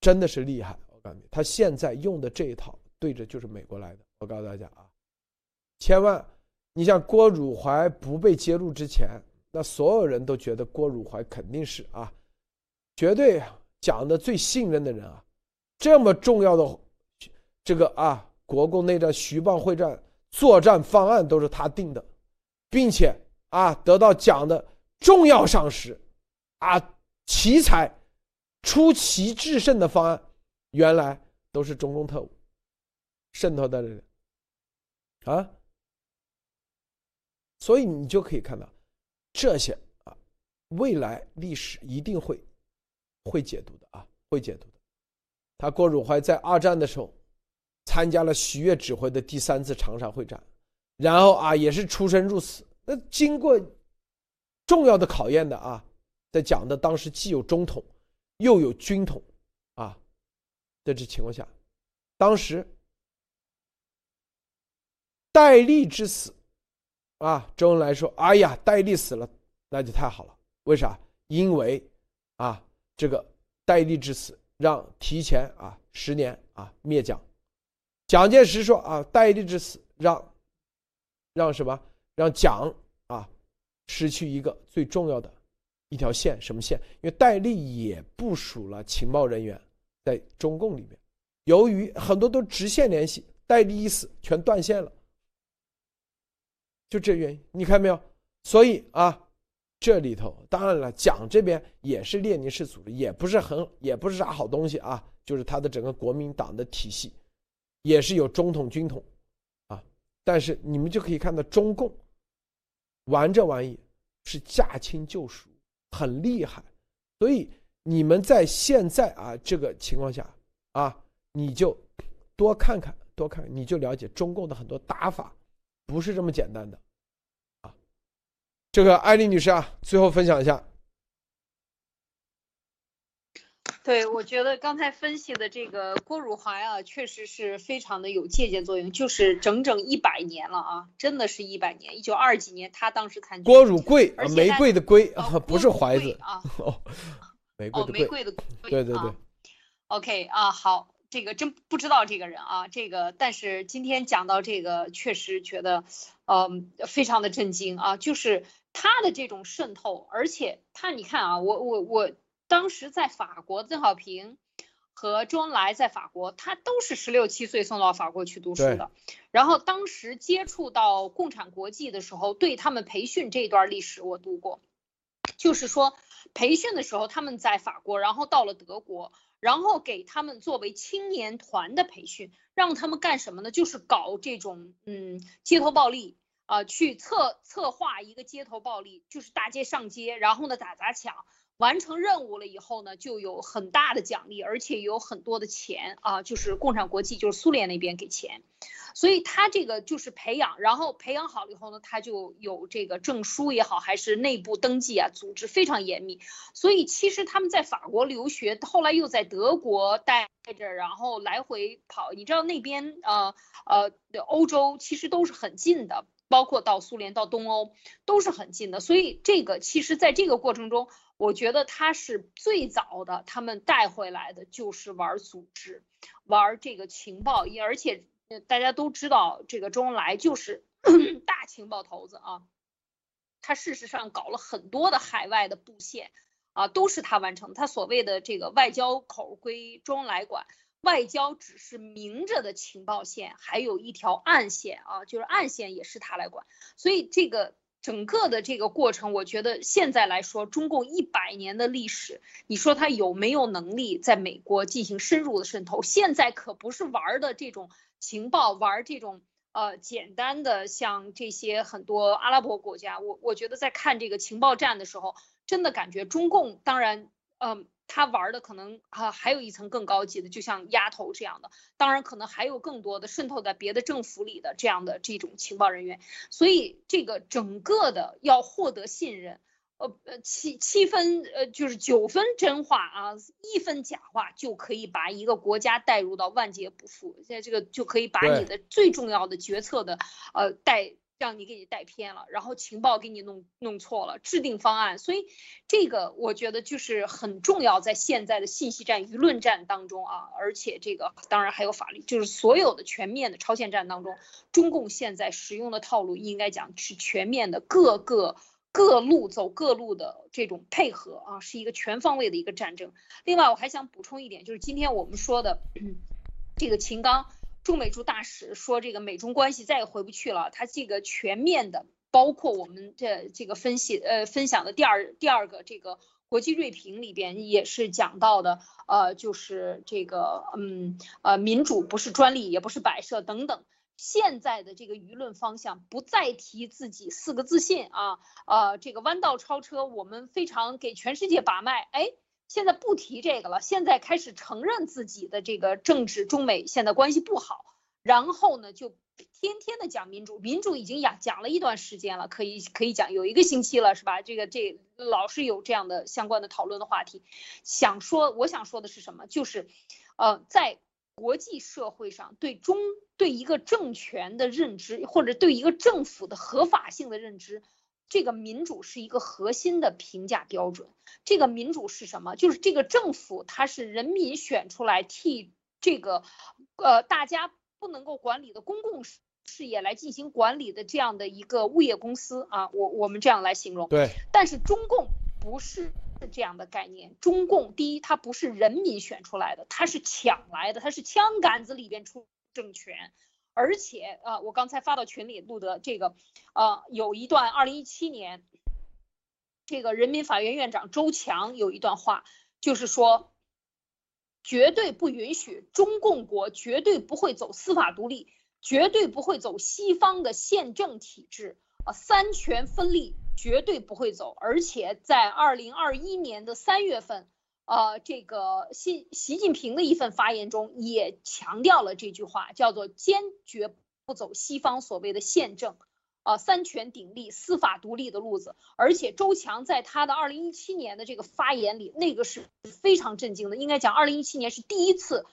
真的是厉害，我告诉你，他现在用的这一套对着就是美国来的。我告诉大家啊，千万你像郭汝怀不被揭露之前，那所有人都觉得郭汝怀肯定是啊，绝对。讲的最信任的人啊，这么重要的这个啊，国共内战、徐蚌会战作战方案都是他定的，并且啊得到奖的重要赏识，啊奇才出奇制胜的方案，原来都是中共特务渗透的人啊，所以你就可以看到这些啊，未来历史一定会。会解读的啊，会解读。他郭汝怀在二战的时候参加了徐悦指挥的第三次长沙会战，然后啊也是出生入死。那经过重要的考验的啊，在讲的当时既有中统又有军统啊在这情况下，当时戴笠之死啊，周恩来说：“哎呀，戴笠死了，那就太好了。为啥？因为啊。”这个戴笠之死，让提前啊十年啊灭蒋。蒋介石说啊，戴笠之死让让什么？让蒋啊失去一个最重要的一条线，什么线？因为戴笠也部署了情报人员在中共里面，由于很多都直线联系，戴笠一死全断线了，就这原因，你看没有？所以啊。这里头当然了，蒋这边也是列宁式组织，也不是很，也不是啥好东西啊。就是他的整个国民党的体系，也是有中统、军统，啊。但是你们就可以看到，中共玩这玩意是驾轻就熟，很厉害。所以你们在现在啊这个情况下啊，你就多看看，多看，你就了解中共的很多打法不是这么简单的。这个艾丽女士啊，最后分享一下。对，我觉得刚才分析的这个郭汝怀啊，确实是非常的有借鉴作用，就是整整一百年了啊，真的是一百年。一九二几年，他当时参军。郭汝贵，玫瑰的瑰，不是怀子啊。哦，<laughs> 玫瑰的玫瑰的对对对。OK 啊，好。这个真不知道这个人啊，这个但是今天讲到这个，确实觉得，嗯，非常的震惊啊，就是他的这种渗透，而且他你看啊，我我我当时在法国，邓小平和周恩来在法国，他都是十六七岁送到法国去读书的，然后当时接触到共产国际的时候，对他们培训这段历史我读过，就是说培训的时候他们在法国，然后到了德国。然后给他们作为青年团的培训，让他们干什么呢？就是搞这种嗯街头暴力啊，去策策划一个街头暴力，就是大街上街，然后呢打砸抢。完成任务了以后呢，就有很大的奖励，而且有很多的钱啊，就是共产国际，就是苏联那边给钱，所以他这个就是培养，然后培养好了以后呢，他就有这个证书也好，还是内部登记啊，组织非常严密。所以其实他们在法国留学，后来又在德国待着，然后来回跑。你知道那边呃呃欧洲其实都是很近的，包括到苏联到东欧都是很近的，所以这个其实在这个过程中。我觉得他是最早的，他们带回来的就是玩组织，玩这个情报，而且大家都知道，这个周恩来就是 <coughs> 大情报头子啊。他事实上搞了很多的海外的布线，啊，都是他完成。他所谓的这个外交口归周恩来管，外交只是明着的情报线，还有一条暗线啊，就是暗线也是他来管。所以这个整个的这个过程，我觉得现在来说，中共一百年的历史，你说他有没有能力在美国进行深入的渗透？现在可不是玩的这种情报，玩这种。呃，简单的像这些很多阿拉伯国家，我我觉得在看这个情报站的时候，真的感觉中共当然，嗯，他玩的可能啊还有一层更高级的，就像丫头这样的，当然可能还有更多的渗透在别的政府里的这样的这种情报人员，所以这个整个的要获得信任。呃呃七七分呃就是九分真话啊，一分假话就可以把一个国家带入到万劫不复。现在这个就可以把你的最重要的决策的呃带让你给你带偏了，然后情报给你弄弄错了，制定方案。所以这个我觉得就是很重要，在现在的信息战、舆论战当中啊，而且这个当然还有法律，就是所有的全面的超限战当中，中共现在使用的套路应该讲是全面的各个。各路走各路的这种配合啊，是一个全方位的一个战争。另外，我还想补充一点，就是今天我们说的这个秦刚驻美驻大使说，这个美中关系再也回不去了。他这个全面的，包括我们这这个分析呃分享的第二第二个这个国际锐评里边也是讲到的，呃，就是这个嗯呃民主不是专利，也不是摆设等等。现在的这个舆论方向不再提自己四个自信啊，呃，这个弯道超车，我们非常给全世界把脉。哎，现在不提这个了，现在开始承认自己的这个政治中美现在关系不好，然后呢，就天天的讲民主，民主已经讲讲了一段时间了，可以可以讲有一个星期了，是吧？这个这老是有这样的相关的讨论的话题，想说我想说的是什么？就是，呃，在。国际社会上对中对一个政权的认知，或者对一个政府的合法性的认知，这个民主是一个核心的评价标准。这个民主是什么？就是这个政府它是人民选出来替这个呃大家不能够管理的公共事业来进行管理的这样的一个物业公司啊，我我们这样来形容。对。但是中共不是。是这样的概念，中共第一，它不是人民选出来的，它是抢来的，它是枪杆子里边出政权，而且呃，我刚才发到群里录的这个，呃，有一段二零一七年，这个人民法院院长周强有一段话，就是说，绝对不允许中共国绝对不会走司法独立，绝对不会走西方的宪政体制啊，三权分立。绝对不会走，而且在二零二一年的三月份，呃，这个习习近平的一份发言中也强调了这句话，叫做坚决不走西方所谓的宪政，呃，三权鼎立、司法独立的路子。而且周强在他的二零一七年的这个发言里，那个是非常震惊的。应该讲，二零一七年是第一次，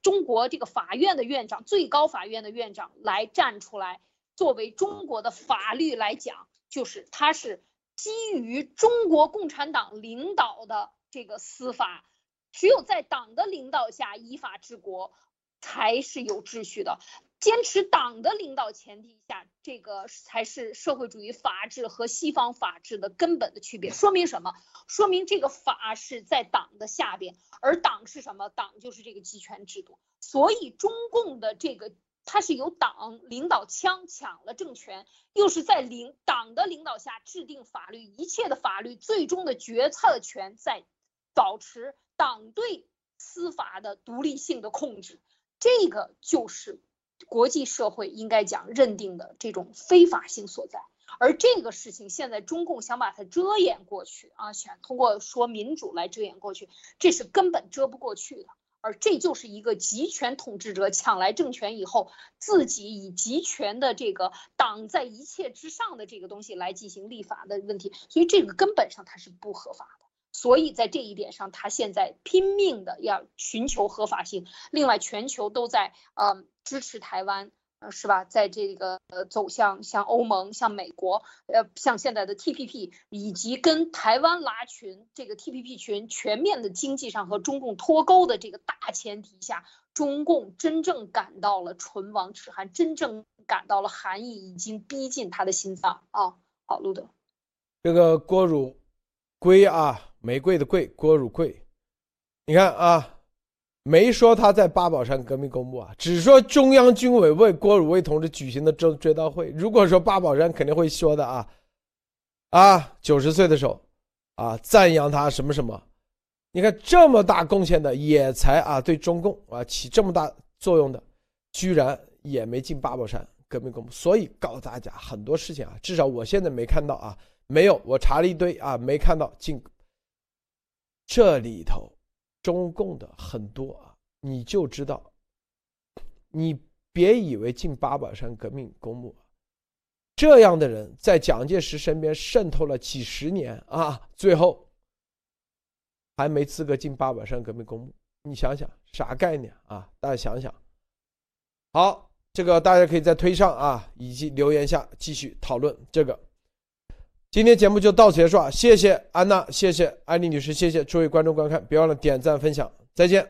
中国这个法院的院长、最高法院的院长来站出来，作为中国的法律来讲。就是他是基于中国共产党领导的这个司法，只有在党的领导下依法治国，才是有秩序的。坚持党的领导前提下，这个才是社会主义法治和西方法治的根本的区别。说明什么？说明这个法是在党的下边，而党是什么？党就是这个集权制度。所以中共的这个。它是由党领导枪抢了政权，又是在领党的领导下制定法律，一切的法律最终的决策权在保持党对司法的独立性的控制，这个就是国际社会应该讲认定的这种非法性所在。而这个事情现在中共想把它遮掩过去啊，想通过说民主来遮掩过去，这是根本遮不过去的。而这就是一个集权统治者抢来政权以后，自己以集权的这个党在一切之上的这个东西来进行立法的问题，所以这个根本上它是不合法的。所以在这一点上，他现在拼命的要寻求合法性。另外，全球都在呃支持台湾，是吧？在这个呃走向像欧盟、像美国，呃，像现在的 TPP，以及跟台湾拉群，这个 TPP 群全面的经济上和中共脱钩的这个大前提下，中共真正感到了唇亡齿寒，真正感到了寒意已经逼近他的心脏啊！好，路德，这个郭汝瑰啊，玫瑰的瑰，郭汝瑰，你看啊。没说他在八宝山革命公墓啊，只说中央军委为郭汝瑰同志举行的追追悼会。如果说八宝山肯定会说的啊，啊，九十岁的时候，啊，赞扬他什么什么。你看这么大贡献的也才啊，对中共啊起这么大作用的，居然也没进八宝山革命公墓。所以告诉大家很多事情啊，至少我现在没看到啊，没有，我查了一堆啊，没看到进这里头。中共的很多啊，你就知道，你别以为进八宝山革命公墓，这样的人在蒋介石身边渗透了几十年啊，最后还没资格进八宝山革命公墓，你想想啥概念啊？大家想想。好，这个大家可以在推上啊，以及留言下继续讨论这个。今天节目就到此结束啊！谢谢安娜，谢谢安妮女士，谢谢诸位观众观看，别忘了点赞分享，再见。